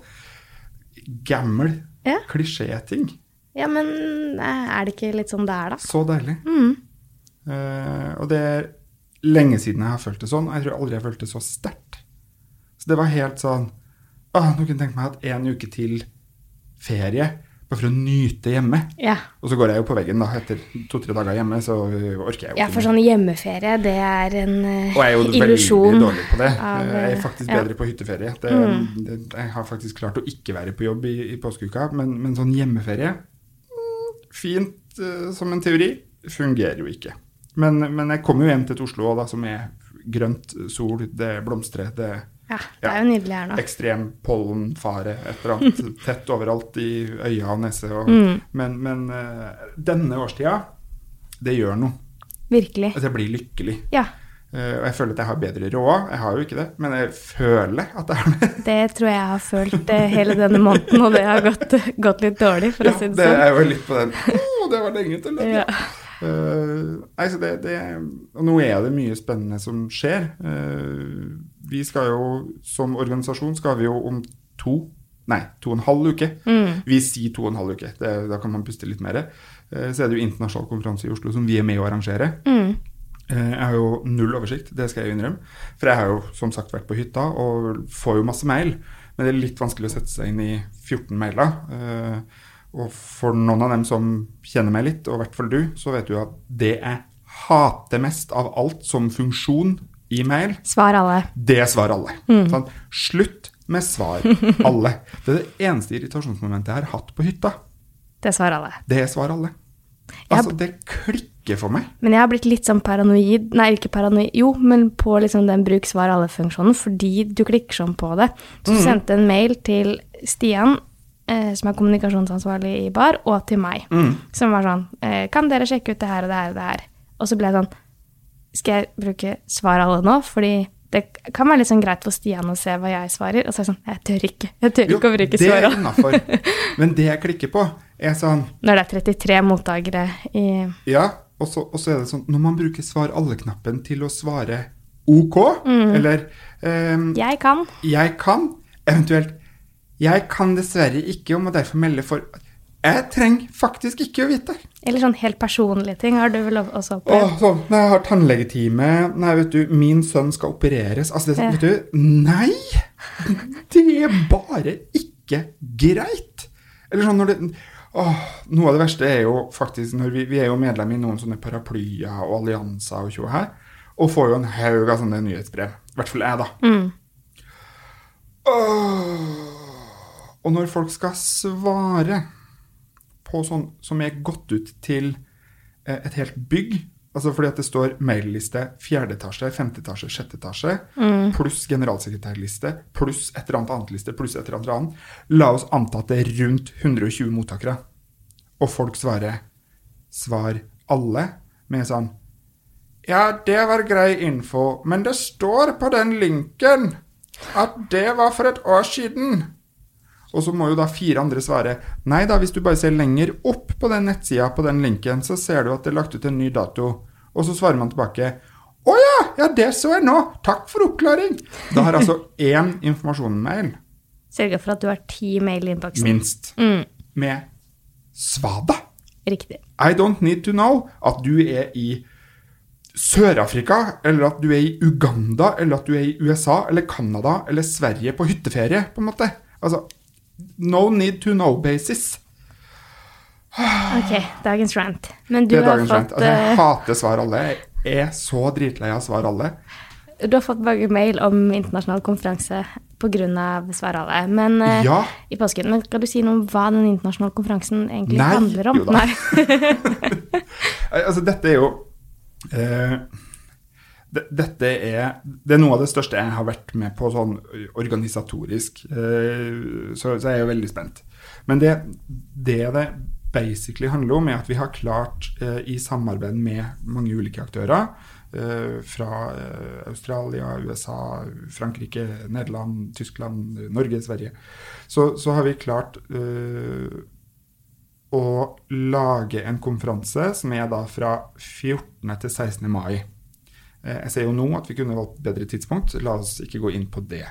gammel Ja. klisjéting. ja, men eh, er det ikke litt sånn det er, da? Så deilig. Mm. Uh, og det er lenge siden jeg har følt det sånn. Jeg tror aldri jeg har følt det så sterkt. Så det var helt sånn Åh, nå kunne jeg tenkt meg at en uke til ferie, bare for å nyte hjemme. Ja. Og så går jeg jo på veggen da, etter to-tre dager hjemme, så orker jeg jo ikke. ja, for sånn hjemmeferie, det er en illusjon. Og jeg er jo illusjon. veldig dårlig på det. av, jeg er eh, faktisk ja. Mm. bedre på hytteferie. Det, det, jeg har faktisk klart å ikke være på jobb i, i påskeuka, men, men sånn hjemmeferie mm, Fint eh, som en teori, fungerer jo ikke. Men, men jeg kommer jo hjem til Oslo da, som er grønt, sol, det blomstrer, det er Ja, det er jo nydelig her nå. ekstrem pollenfare, et eller annet tett overalt i øya og nese. Og, Mm. Men, men uh, denne årstida det gjør noe. Virkelig. At jeg blir lykkelig. Ja. Eh, og jeg føler at jeg har bedre råd. Jeg har jo ikke det, men jeg føler at jeg har det. Det tror jeg jeg har følt eh, hele denne måneden, og det har gått, gått litt dårlig, for å si det det sånn. er jo litt på den Å, det var lenge til! Ja. Nei, så det, det, og nå er det mye spennende som skjer. Eh, vi skal jo, som organisasjon, skal vi jo om to Nei, to og en halv uke. Mm. Vi sier to og en halv uke, det, da kan man puste litt mer. Eh, så er det jo internasjonal konferanse i Oslo som vi er med å arrangere. Mm. Eh, Jeg har jo null oversikt, det skal jeg innrømme. For jeg har jo som sagt vært på hytta og får jo masse mail. Men det er litt vanskelig å sette seg inn i 14 mailer. Eh, Og for noen av dem som kjenner meg litt, og i hvert fall du, så vet du at det jeg hater mest av alt som funksjon i mail, Svar alle. det er svar alle. Sånn. Slutt med svar alle. Det er det eneste irritasjonsmomentet jeg har hatt på hytta. Det er svar alle. Det er svar alle. Altså, har- det klikker for meg. Men jeg har blitt litt sånn paranoid Nei, ikke paranoid, jo, men på liksom den bruk svar alle-funksjonen, fordi du klikker sånn på det. Så du sendte en mail til Stian, eh, som er kommunikasjonsansvarlig i Bar, og til meg, som var sånn eh, Kan dere sjekke ut det her og det her og det her? Og så ble jeg sånn Skal jeg bruke svar alle nå? Fordi det kan være litt sånn greit for Stian å se hva jeg svarer. Og så er det sånn Jeg tør ikke. Jeg tør Jo, ikke å bruke det svar er alle. innafor. Men det jeg klikker på, er sånn Når det er 33 mottakere i Ja, og så, og så er det sånn Når man bruker svar alle-knappen til å svare OK, eller um, Jeg kan. jeg kan, eventuelt jeg kan dessverre ikke og må derfor melde for Jeg trenger faktisk ikke å vite. Eller sånn helt personlige ting har du vel også Åh, opplevd? sånn, når jeg har tannlegetime Nei, vet du, min sønn skal opereres. Altså, det, sånn, vet du Nei! Det er bare ikke greit. Eller sånn når det Åh, Noe av det verste er jo faktisk når vi, vi er jo medlem i noen sånne paraplyer og allianser og tjo her, og får jo en haug av sånne nyhetsbrev. I hvert fall jeg, da. Åh. Og når folk skal svare på sånn som er gått ut til eh, et helt bygg, altså fordi at det står mailliste fjerde etasje, femte etasje, sjette etasje, pluss generalsekretærliste, pluss et eller annet annet liste, pluss et eller annet annet, la oss anta at det er rundt 120 mottakere, og folk svarer svar alle med sånn ja, det var grei info, men det står på den linken at det var for et år siden. Og så må jo da fire andre svare nei da, hvis du bare ser lenger opp på den nettsida på den linken, så ser du at det er lagt ut en ny dato. Og så svarer man tilbake å ja, ja, det så jeg nå. Takk for oppklaring. Da har altså én informasjon-mail, Sørge for at du har ti mail i innboksen. minst, Mm, med svada. riktig. I don't need to know at du er i Sør-Afrika, eller at du er i Uganda, eller at du er i USA eller Canada eller Sverige på hytteferie, på en måte. Altså, no need to know-basis. Ok, dagens rant. Men du har, fått, Altså, jeg eh, hater svar alle. Jeg er så dritlei av svar alle. du har fått mange mail om internasjonal konferanse pga. Svar alle. Men eh, Ja. i påsken, men skal du si noe om hva den internasjonale konferansen egentlig Nei, handler om? Nei. Altså, dette er jo eh, Dette er, det er noe av det største jeg har vært med på sånn organisatorisk, eh, så, så jeg er jo veldig spent. Men det det, det basically handler om, er at vi har klart, eh, i samarbeid med mange ulike aktører, eh, fra Australia, USA, Frankrike, Nederland, Tyskland, Norge, Sverige, så, så har vi klart å lage en konferanse som er da fra 14. til 16. mai. Eh, Jeg ser jo nå at vi kunne valgt bedre tidspunkt. La oss ikke gå inn på det.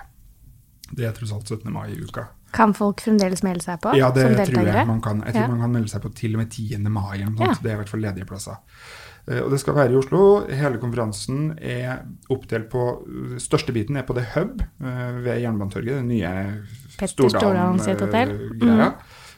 Det er tross alt 17. mai i uka. Kan folk fremdeles melde seg på Ja, det tror jeg man kan. Jeg tror Ja. man kan melde seg på til og med 10. mai. Ja. Det er i hvert fall ledige plasser. Eh, Og det skal være i Oslo. Hele konferansen er oppdelt på Største biten er på The Hub eh, ved Jernbanetorget. Det nye Petter Stordalen sitt hotell.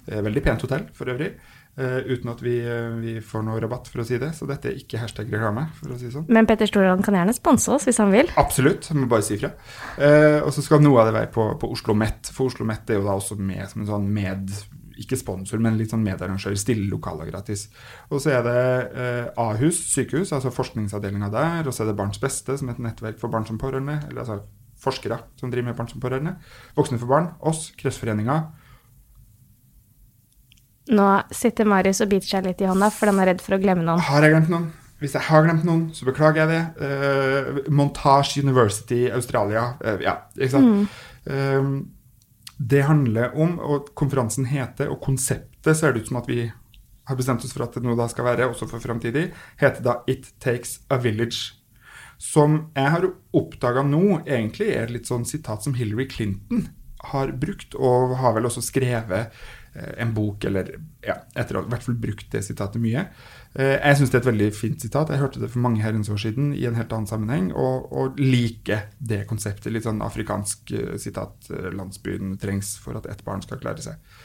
Eh, Veldig pent hotell for øvrig. Eh, uten at vi, eh, vi får noe rabatt, for å si det. Så dette er ikke hashtag reklame, for å si sånn. Men Petter Stordalen kan gjerne sponse oss hvis han vil. Absolutt, han må bare si ifra. Eh, og så skal noe av det være på, på Oslo Met, for Oslo Met er jo da også med som en sånn med ikke sponsor, men litt sånn medarrangør. Stille lokaler gratis. Og så er det eh, Ahus sykehus, altså forskningsavdelinga der. Og så er det Barns Beste, som er et nettverk for barn som pårørende. Eller altså forskere som driver med barn som pårørende. Voksne for barn. Oss, Kreftforeninga. Nå sitter Marius og biter seg litt i hånda, for han er redd for å glemme noen. Har jeg glemt noen? Hvis jeg har glemt noen, så beklager jeg det. Uh, Montage University Australia. Uh, ja, ikke sant? Eh, det handler om, og konferansen heter, og konseptet ser det ut som at vi har bestemt oss for at det nå da skal være, også for framtidig, heter da It Takes a Village. Som jeg har oppdaga nå, egentlig er et litt sånn sitat som Hillary Clinton har brukt, og har vel også skrevet en bok, eller ja, etter å ha hvert fall brukt det sitatet mye. Eh, jeg syns det er et veldig fint sitat. Jeg hørte det for mange herrens år siden i en helt annen sammenheng, og, og liker det konseptet. Litt sånn afrikansk eh, sitat. eh, Landsbyen trengs for at ett barn skal klare seg.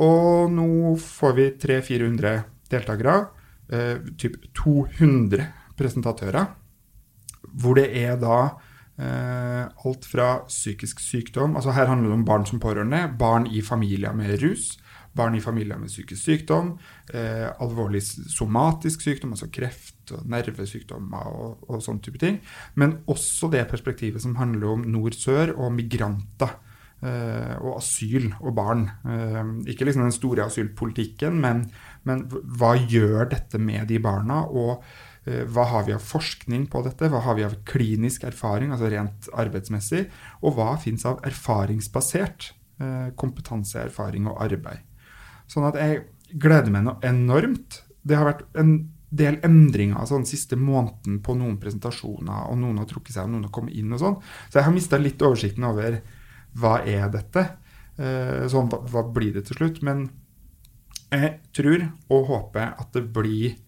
Og nå får vi 300-400 deltakere. Eh, typ 200 presentatører. Hvor det er da eh, alt fra psykisk sykdom altså Her handler det om barn som pårørende, barn i familier med rus, barn i familier med psykisk sykdom, eh, alvorlig somatisk sykdom, altså kreft og nervesykdommer og, og sånne type ting. Men også det perspektivet som handler om nord-sør og migranter. eh, og asyl og barn. Eh, ikke liksom den store asylpolitikken, men, men hva gjør dette med de barna? og Eh, Hva har vi av forskning på dette? Hva har vi av klinisk erfaring, altså rent arbeidsmessig? Og hva fins av erfaringsbasert eh, kompetanse, erfaring og arbeid? Sånn at jeg gleder meg noe enormt. Det har vært en del endringer sånn siste måneden på noen presentasjoner, og noen har trukket seg, og noen har kommet inn og sånn. Så jeg har mista litt oversikten over hva er dette? Eh, sånn, hva blir det til slutt? Men jeg tror og håper at det blir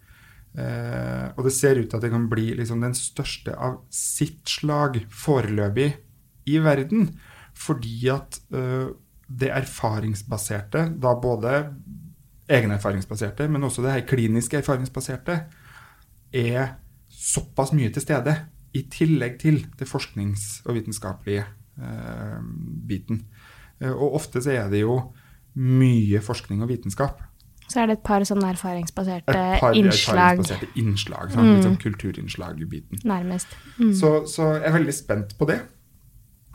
Eh, og det ser ut til at det kan bli liksom den største av sitt slag foreløpig i verden. Fordi at eh, det erfaringsbaserte, da både egenerfaringsbaserte, men også det her kliniske erfaringsbaserte, er såpass mye til stede. I tillegg til det forsknings- og vitenskapelige eh, biten. Eh, og ofte så er det jo mye forskning og vitenskap Så er det et par sånne erfaringsbaserte et par innslag, erfaringsbaserte innslag. Sånn kulturinnslag i biten. nærmest. Mm. Så, så jeg er veldig spent på det.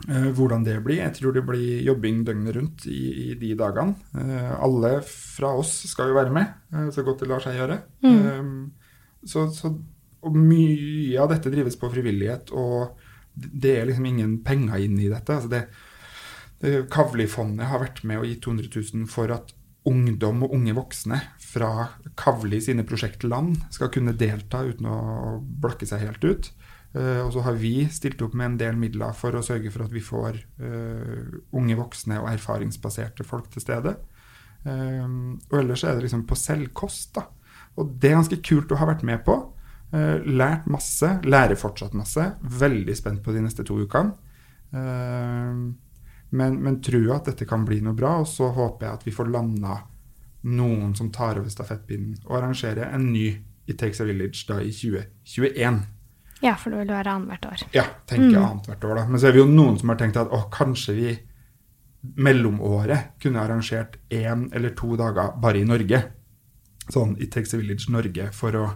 Uh, hvordan det blir. Jeg tror det blir jobbing døgnet rundt i, i de dagene. Uh, alle fra oss skal jo være med, uh, så godt det lar seg gjøre. Eh, så, så, og mye av dette drives på frivillighet, og det er liksom ingen penger inn i dette. Altså det, det Kavli-fondet har vært med og gitt 200 000 for at ungdom og unge voksne fra Kavli sine prosjektland skal kunne delta uten å blakke seg helt ut. Eh, og så har vi stilt opp med en del midler for å sørge for at vi får eh, unge voksne og erfaringsbaserte folk til stede. Eh, og ellers er det liksom på selvkost, da. Og det er ganske kult å ha vært med på. Lært masse, lærer fortsatt masse. Veldig spent på de neste to ukene. Men, men tror at dette kan bli noe bra, og så håper jeg at vi får landa noen som tar over stafettpinnen og arrangerer en ny i Takes a Village da i 2021. Ja, for det vil være annethvert år. Ja, tenker mm. annet hvert år, da. Men så er vi jo noen som har tenkt at å, kanskje vi mellomåret kunne arrangert én eller to dager bare i Norge. Sånn i Takes a Village Norge for å,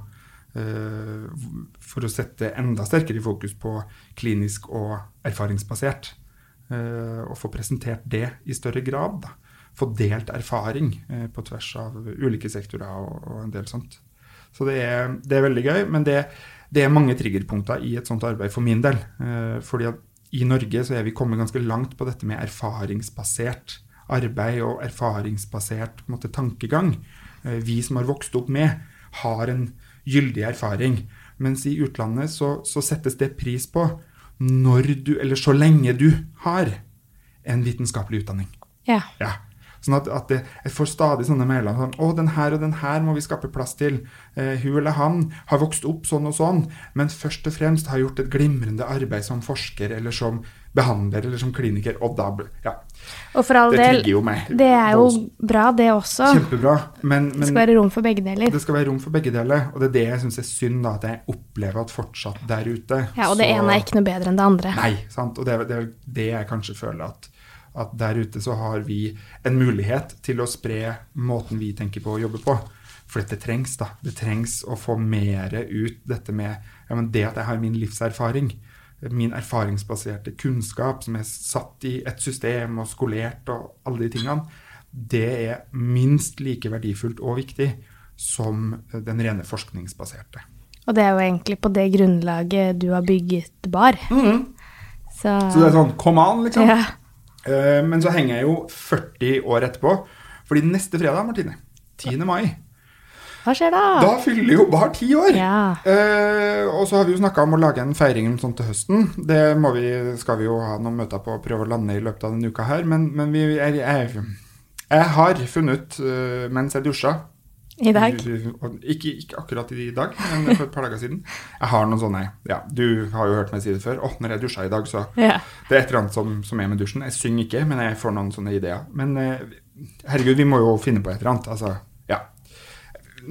eh, for å sette enda sterkere fokus på klinisk og erfaringsbasert. Eh, og få presentert det i større grad. Da. Få delt erfaring eh, på tvers av ulike sektorer og, en del sånt. Så det er, det er veldig gøy, men det, det er mange triggerpunkter i et sånt arbeid for min del. Eh, fordi at i Norge så er vi kommet ganske langt på dette med erfaringsbasert arbeid og erfaringsbasert måte, tankegang. Eh, vi som har vokst opp med, har en gyldig erfaring. Mens i utlandet så, så settes det pris på når du, eller så lenge du har en vitenskapelig utdanning. Ja. Ja. Sånn at, at det, jeg får stadig sånne mailer sånn 'Å, den her og den her må vi skape plass til.' Eh, hun eller han har vokst opp sånn og sånn, men først og fremst har gjort et glimrende arbeid som forsker eller som behandler eller som kliniker. Og da Ja, Og for all det del, jo meg. det er jo bra, det også. Kjempebra. Men, Det skal være rom for begge deler. det skal være rom for begge deler. Og det er det jeg syns er synd, da, at jeg opplever at fortsatt der ute Ja, Og det så- ene er ikke noe bedre enn det andre. Nei, sant? og det det, det jeg kanskje føler at, at der ute så har vi en mulighet til å spre måten vi tenker på å jobbe på. For dette trengs, da. Det trengs å få mer ut dette med ja, men det at jeg har min livserfaring. Min erfaringsbaserte kunnskap som er satt i et system og skolert og alle de tingene. det er minst like verdifullt og viktig som den rene forskningsbaserte. Og det er jo egentlig på det grunnlaget du har bygget bar. Så, Så det er sånn come on, liksom. ja. Eh, Men så henger jeg jo 40 år etterpå. Fordi neste fredag, Martine, 10. mai, Hva skjer da? da fyller jo Bar ti år. Ja. Eh, og så har vi jo snakka om å lage en feiring sånn til høsten. Det vi, skal vi jo ha noen møter på og prøve å lande i løpet av denne uka her. Men, men vi, jeg, jeg, jeg har funnet ut eh, mens jeg dusja I dag. ikke, ikke akkurat i dag, men for et par dager siden. Jeg har noen sånne Ja, du har jo hørt meg si det før. Å, når jeg dusja i dag, så Ja. Det er et eller annet som, som er med dusjen. Jeg synger ikke, men jeg får noen sånne ideer. Men eh, herregud, vi må jo finne på et eller annet. Altså, ja.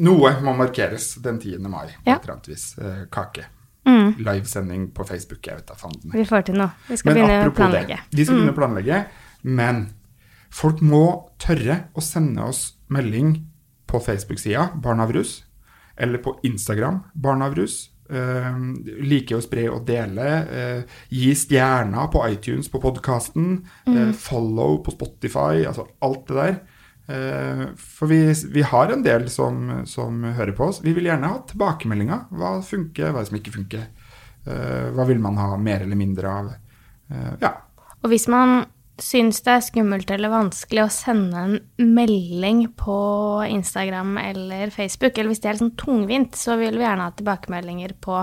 Noe må markeres den 10. mai Ja. et eller annet vis. Eh, kake. Mm. Livesending på Facebook. Jeg vet da fanden. Vi får til noe. Vi skal Men begynne å planlegge. Mm. Det, vi skal begynne å planlegge, men folk må tørre å sende oss melding på Facebook-sida Barn av rus, eller på Instagram Barn av rus. Eh, liker å spre og dele. eh, gi stjerner på iTunes på podkasten. Mm. follow på Spotify. Altså alt det der. Eh, for vi, vi har en del som, som hører på oss. Vi vil gjerne ha tilbakemeldinger. Hva funker, hva som ikke funker. Eh, hva vil man ha mer eller mindre av? Eh, ja. Og hvis man syns det er skummelt eller vanskelig å sende en melding på Instagram eller Facebook, eller hvis det er litt sånn tungvint, så vil vi gjerne ha tilbakemeldinger på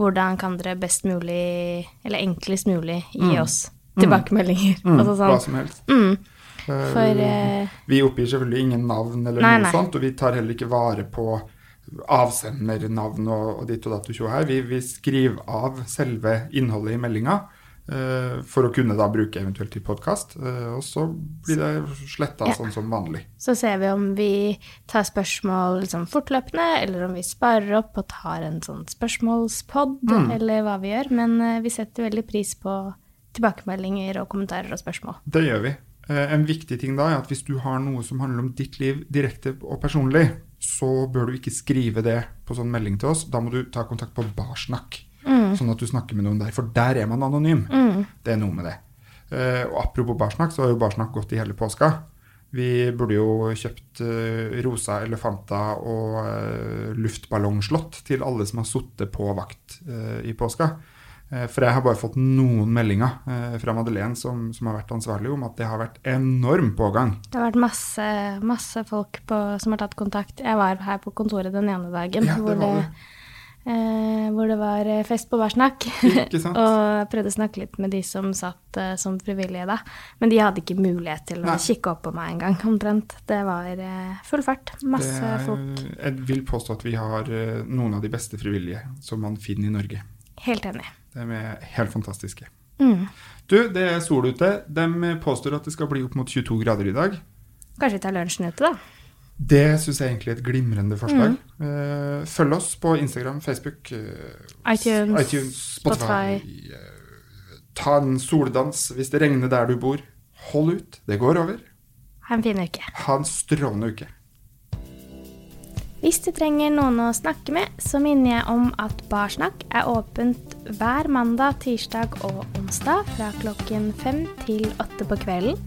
hvordan kan dere best mulig, eller enklest mulig, gi oss tilbakemeldinger. Altså Hva sånn. som helst. Mm, Eh, for uh, vi oppgir selvfølgelig ingen navn eller Nei, noe nei. sånt, og vi tar heller ikke vare på avsendernavn og, og ditt og datt og tjo her. Vi, vi skriver av selve innholdet i meldinga for å kunne da bruke eventuelt til podkast. og så blir det sletta Ja. sånn som vanlig. så ser vi om vi tar spørsmål liksom fortløpende, eller om vi sparer opp og tar en sånn spørsmålspod, Mm. eller hva vi gjør. Men eh, vi setter veldig pris på tilbakemeldinger og kommentarer og spørsmål. Det gjør vi. Eh, En viktig ting da er at hvis du har noe som handler om ditt liv direkte og personlig, så bør du ikke skrive det på sånn melding til oss. Da må du ta kontakt på Barsnakk, sånn at du snakker med noen der. For der er man anonym. Det er noe med det. Uh, Og apropos Barsnakk, så har jo Barsnakk gått i hele påska. Vi burde jo kjøpt uh, rosa elefanter og uh, luftballongslott til alle som har sittet på vakt uh, i påska. For jeg har bare fått noen meldinger fra Madeleine, som, som har vært ansvarlig, om at det har vært enorm pågang. Det har vært masse, masse folk på, som har tatt kontakt. Jeg var her på kontoret den ene dagen Ja, det hvor, var det, eh, hvor det var eh, fest på hver snakk, og prøvde å snakke litt med de som satt eh, som frivillige da. Men de hadde ikke mulighet til å Nei. kikke opp på meg engang, omtrent. Det var eh, full fart. Masse er- folk. Jeg vil påstå at vi har eh, noen av de beste frivillige som man finner i Norge. Helt enig. De er helt fantastiske. Mm. Du, det er sol ute. De påstår at det skal bli opp mot 22 grader i dag. Kanskje vi tar lunsjen ute, da? Det syns jeg egentlig er et glimrende forslag. Mm. Uh, følg oss på Instagram, Facebook, uh, iTunes, iTunes Spotify. Spotify. Uh, ta en soldans hvis det regner der du bor. Hold ut, det går over. Ha en fin uke. Ha en strålende uke. Hvis du trenger noen å snakke med, så minner jeg om at Barsnakk er åpent hver mandag, tirsdag og onsdag fra klokken fem til åtte på kvelden.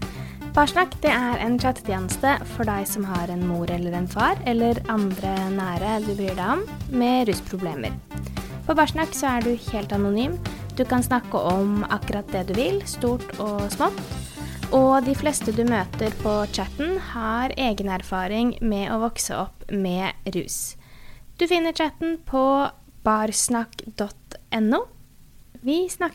Barsnakk er en chattetjeneste for deg som har en mor eller en far, eller andre nære du bryr deg om, med rusproblemer. På Barsnakk er du helt anonym. Du kan snakke om akkurat det du vil, stort og smått. Og de fleste du møter på chatten, har egen erfaring med å vokse opp med rus. Du finner chatten på barsnakk.no. Vi snakkes!